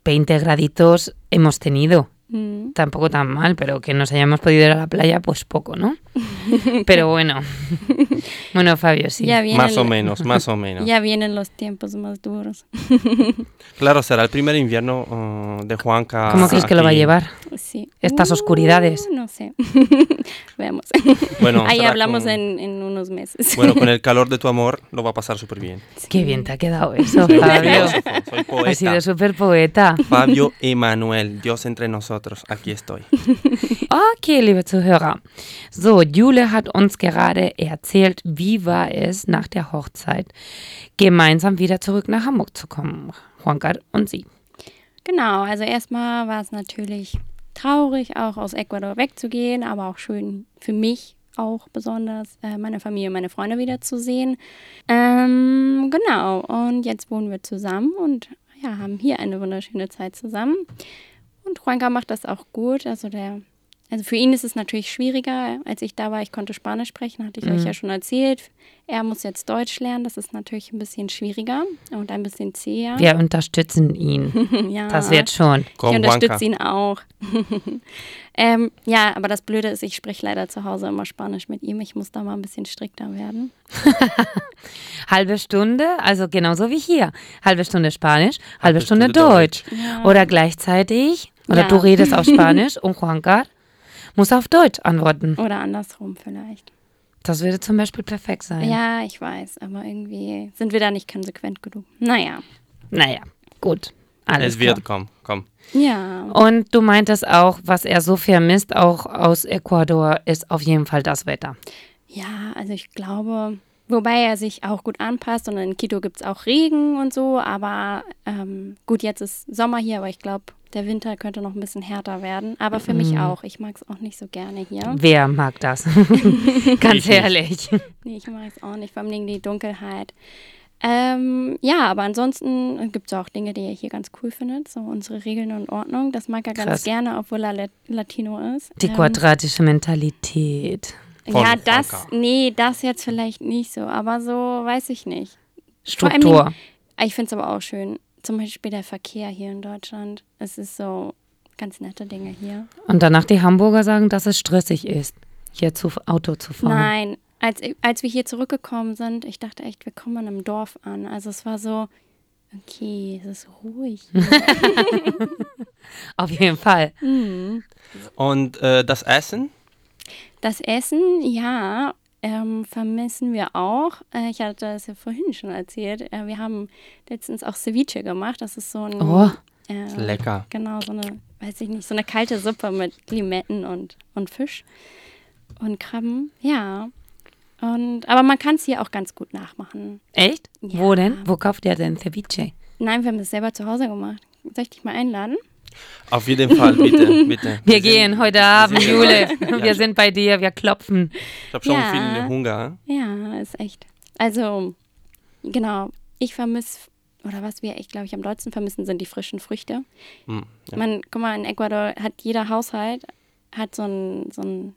20 graditos hemos tenido. Mm. Tampoco tan mal, pero que nos hayamos podido ir a la playa, pues poco, ¿no? Pero bueno. bueno, Fabio, sí. Ya vienen, Más o menos, más o menos. Ya vienen los tiempos más duros. Claro, será el primer invierno uh, de Juanca. ¿Cómo crees que lo va a llevar? Sí. Estas Uh, oscuridades. No sé. Veamos. Bueno, Ahí hablamos con- en, en unos meses. Bueno, con el calor de tu amor lo va a pasar súper bien. Qué bien te ha quedado eso, Soy Fabio. soy Has poeta. sido súper poeta. Fabio Emanuel, Dios entre nosotros, aquí estoy. Okay, liebe Zuhörer. So, Jule hat uns gerade erzählt, wie war es nach der Hochzeit, gemeinsam wieder zurück nach Hamburg zu kommen. Juankar und sie. Genau, also erstmal war es natürlich traurig, auch aus Ecuador wegzugehen, aber auch schön für mich auch besonders, äh, meine Familie meine Freunde wiederzusehen. Ähm, genau, und jetzt wohnen wir zusammen und ja, haben hier eine wunderschöne Zeit zusammen. Und Juanca macht das auch gut, also der also für ihn ist es natürlich schwieriger. Als ich da war, ich konnte Spanisch sprechen, hatte ich euch ja schon erzählt. Er muss jetzt Deutsch lernen, das ist natürlich ein bisschen schwieriger und ein bisschen zäher. Wir unterstützen ihn. ja. Das wird schon. Komm, ich unterstütze ihn auch. ähm, ja, aber das Blöde ist, ich spreche leider zu Hause immer Spanisch mit ihm. Ich muss da mal ein bisschen strikter werden. Halbe Stunde, also genauso wie hier. Halbe Stunde Spanisch, halbe, Halbe Stunde, Stunde Deutsch. Ja. Oder gleichzeitig, oder Ja. du redest auf Spanisch und Juankar muss auf Deutsch antworten. Oder andersrum vielleicht. Das würde zum Beispiel perfekt sein. Ja, ich weiß, aber irgendwie sind wir da nicht konsequent genug. Naja. Naja, gut. Alles es wird klar. kommen, komm. Ja. Und du meintest auch, was er so vermisst, auch aus Ecuador, ist auf jeden Fall das Wetter. Ja, also ich glaube, wobei er sich auch gut anpasst und in Quito gibt es auch Regen und so, aber ähm, gut, jetzt ist Sommer hier, aber ich glaube, der Winter könnte noch ein bisschen härter werden. Aber für mich auch. Ich mag es auch nicht so gerne hier. Wer mag das? Ganz Ich nicht. ehrlich. Nee, ich mag es auch nicht, vor allem die Dunkelheit. Ähm, ja, aber ansonsten gibt es auch Dinge, die er hier ganz cool findet. So unsere Regeln und Ordnung. Das mag er ganz Krass. gerne, obwohl er Lat Latino ist. Die Ähm, quadratische Mentalität. Von ja, das, Franka. nee, das jetzt vielleicht nicht so, aber so weiß ich nicht. Vor allem Struktur. Ich finde es aber auch schön. Zum Beispiel der Verkehr hier in Deutschland. Es ist so ganz nette Dinge hier. Und danach die Hamburger sagen, dass es stressig ist, hier zu Auto zu fahren. Nein, als, als wir hier zurückgekommen sind, ich dachte echt, wir kommen in einem Dorf an. Also es war so, okay, es ist ruhig. Auf jeden Fall. Und äh, das Essen? Das Essen, ja, ähm, vermissen wir auch. Äh, ich hatte das ja vorhin schon erzählt. Äh, wir haben letztens auch Ceviche gemacht. Das ist so ein. Oh. äh, Lecker. Genau, so eine, weiß ich nicht, so eine kalte Suppe mit Limetten und, und Fisch und Krabben. Ja. Und, aber man kann es hier auch ganz gut nachmachen. Echt? Ja. Wo denn? Wo kauft ihr denn Ceviche? Nein, wir haben es selber zu Hause gemacht. Soll ich dich mal einladen? Auf jeden Fall, bitte, bitte. Wir sind- gehen heute wir Abend, sind Jule. Ja, Wir sind bei dir, wir klopfen. Ich habe schon Ja. viel Hunger. Ja, ist echt. Also, genau. Ich vermisse, oder was wir echt, glaube ich, am dollsten vermissen, sind die frischen Früchte. Hm, ja. Man, guck mal, in Ecuador hat jeder Haushalt hat so ein, so ein,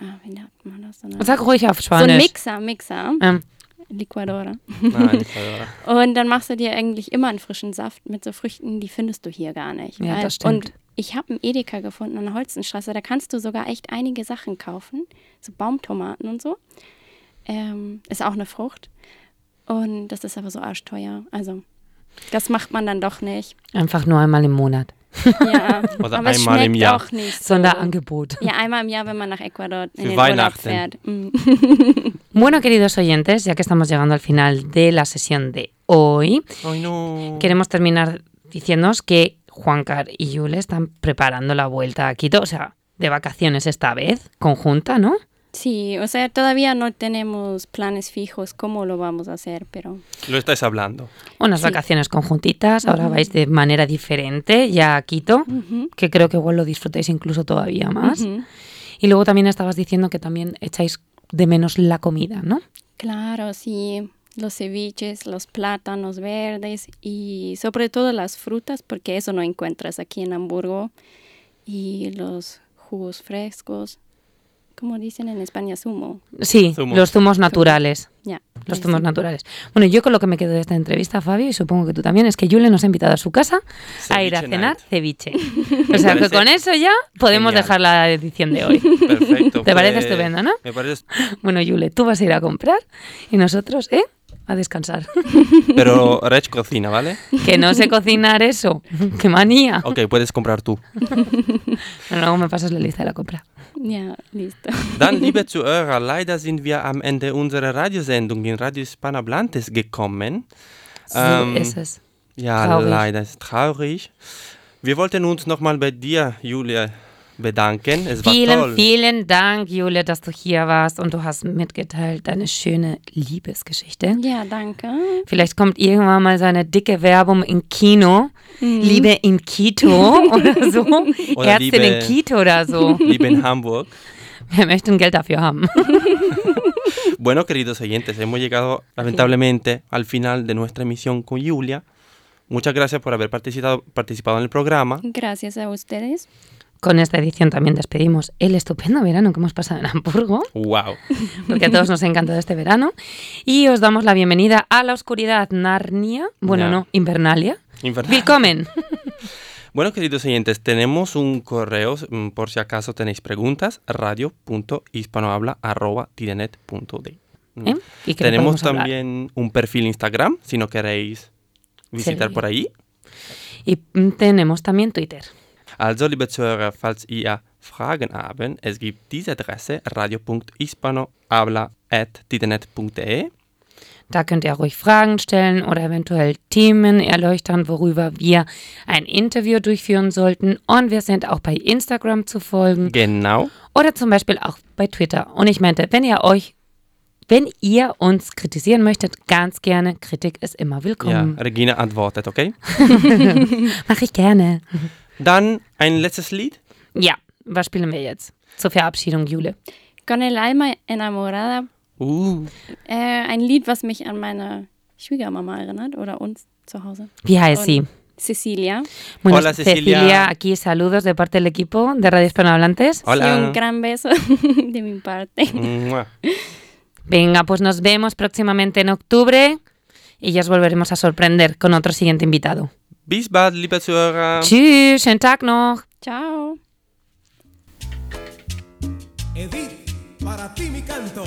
ah, wie nennt man das? So, eine, Sag ruhig auf so ein Spanisch. Mixer, Mixer, Ähm, Liquadora. Nicht Salvador. Und dann machst du dir eigentlich immer einen frischen Saft mit so Früchten, die findest du hier gar nicht. Ja, Weil- das stimmt. Und ich habe einen Edeka gefunden an der Holzenstraße, da kannst du sogar echt einige Sachen kaufen, so Baumtomaten und so. Ähm, ist auch eine Frucht. Und das ist aber so arschteuer. Also, das macht man dann doch nicht. einfach nur einmal im Monat. Ja, Oder aber es einmal im schmeckt Jahr. auch nicht so. Sonderangebot. Ja, einmal im Jahr, wenn man nach Ecuador in Für den Urlaub Weihnachten. fährt. Mm. Bueno, queridos oyentes, ya que estamos llegando al final de la sesión de hoy, Ay, no. queremos terminar diciéndoos que Juancar y Yule están preparando la vuelta a Quito, o sea, de vacaciones esta vez, conjunta, ¿no? Sí, o sea, todavía no tenemos planes fijos cómo lo vamos a hacer, pero Lo estáis hablando. Unas Sí. vacaciones conjuntitas, ahora vais de manera diferente ya a Quito, Ujú, que creo que igual lo disfrutáis incluso todavía más. ujú. Y luego también estabas diciendo que también echáis de menos la comida, ¿no? Claro, sí. los ceviches, los plátanos verdes y sobre todo las frutas, porque eso no encuentras aquí en Hamburgo. Y los jugos frescos, como dicen en España, zumo. Sí, Zumos. los zumos naturales. Ya. Los zumos sí. naturales. Bueno, yo con lo que me quedo de esta entrevista, Fabio, y supongo que tú también, es que Yule nos ha invitado a su casa a ir a Ceviche cenar night. ceviche. O sea que con eso ya podemos genial. dejar la edición de hoy. Perfecto. ¿Te parece pues, estupendo, no? Me parece. Bueno, Yule, tú vas a ir a comprar y nosotros, ¿eh? A descansar. Pero Rech cocina, ¿vale? que no sé cocinar eso. ¡Qué manía! Ok, puedes comprar tú. Bueno, luego me pasas la lista de la compra. Ja, listo. Dann, liebe Zuhörer, leider sind wir am Ende unserer Radiosendung in Radio Hispanohablantes gekommen. So Ähm, ist es. Ja, Traurig. leider ist traurig. Wir wollten uns nochmal bei dir, Julia, bedanken. Es war Vielen, toll. vielen Dank, Jule, dass du hier warst und du hast mitgeteilt deine schöne Liebesgeschichte. Ja, danke. Vielleicht kommt irgendwann mal so eine dicke Werbung im Kino. Mhm. Liebe in Quito oder so. Oder Ärztin in Quito oder so. Liebe in Hamburg. Wir möchten Geld dafür haben. Bueno, queridos oyentes, hemos llegado lamentablemente al final de nuestra emisión con Julia. Muchas gracias por haber participado, participado en el programa. Gracias a ustedes. Con esta edición también despedimos el estupendo verano que hemos pasado en Hamburgo, ¡Wow! porque a todos nos ha encantado este verano. Y os damos la bienvenida a la oscuridad Narnia, bueno, no, Invernalia. Infernal. Willkommen. Bueno, queridos oyentes, tenemos un correo mm, por si acaso tenéis preguntas, radio.hispanohabla.tidenet.de. Mm. ¿Eh? ¿Y Tenemos también un perfil Instagram, si no queréis visitar Sí. por ahí. Y mm, tenemos también Twitter. Also, liebe Zuhörer, falls ihr Fragen haben, es gibt diese Adresse radio.hispanohabla.tidenet.de. Da könnt ihr ruhig Fragen stellen oder eventuell Themen erleuchten, worüber wir ein Interview durchführen sollten. Und wir sind auch bei Instagram zu folgen Genau. oder zum Beispiel auch bei Twitter. Und ich meinte, wenn ihr euch, wenn ihr uns kritisieren möchtet, ganz gerne. Kritik ist immer Ja, willkommen. Regina antwortet, okay? Mache ich gerne. Dann ein letztes Lied. Ja, was spielen wir jetzt? Zur Verabschiedung, Jule. Con el alma enamorada. Uh, Äh, ein Lied, was mich an meine Schwiegermama erinnert oder uns zu Hause. Wie heißt sie? Und Cecilia. Bueno, Hola, Cecilia. aquí saludos de parte del equipo de Radio Hispanohablantes. Y hola. un gran beso de mi parte. Mua. Venga, pues nos vemos próximamente en octubre y ya os volveremos a sorprender con otro siguiente invitado. Bis bald, liebe Zuhörer. Tschüss, schönen Tag noch. Chao. Edith, para ti mi canto.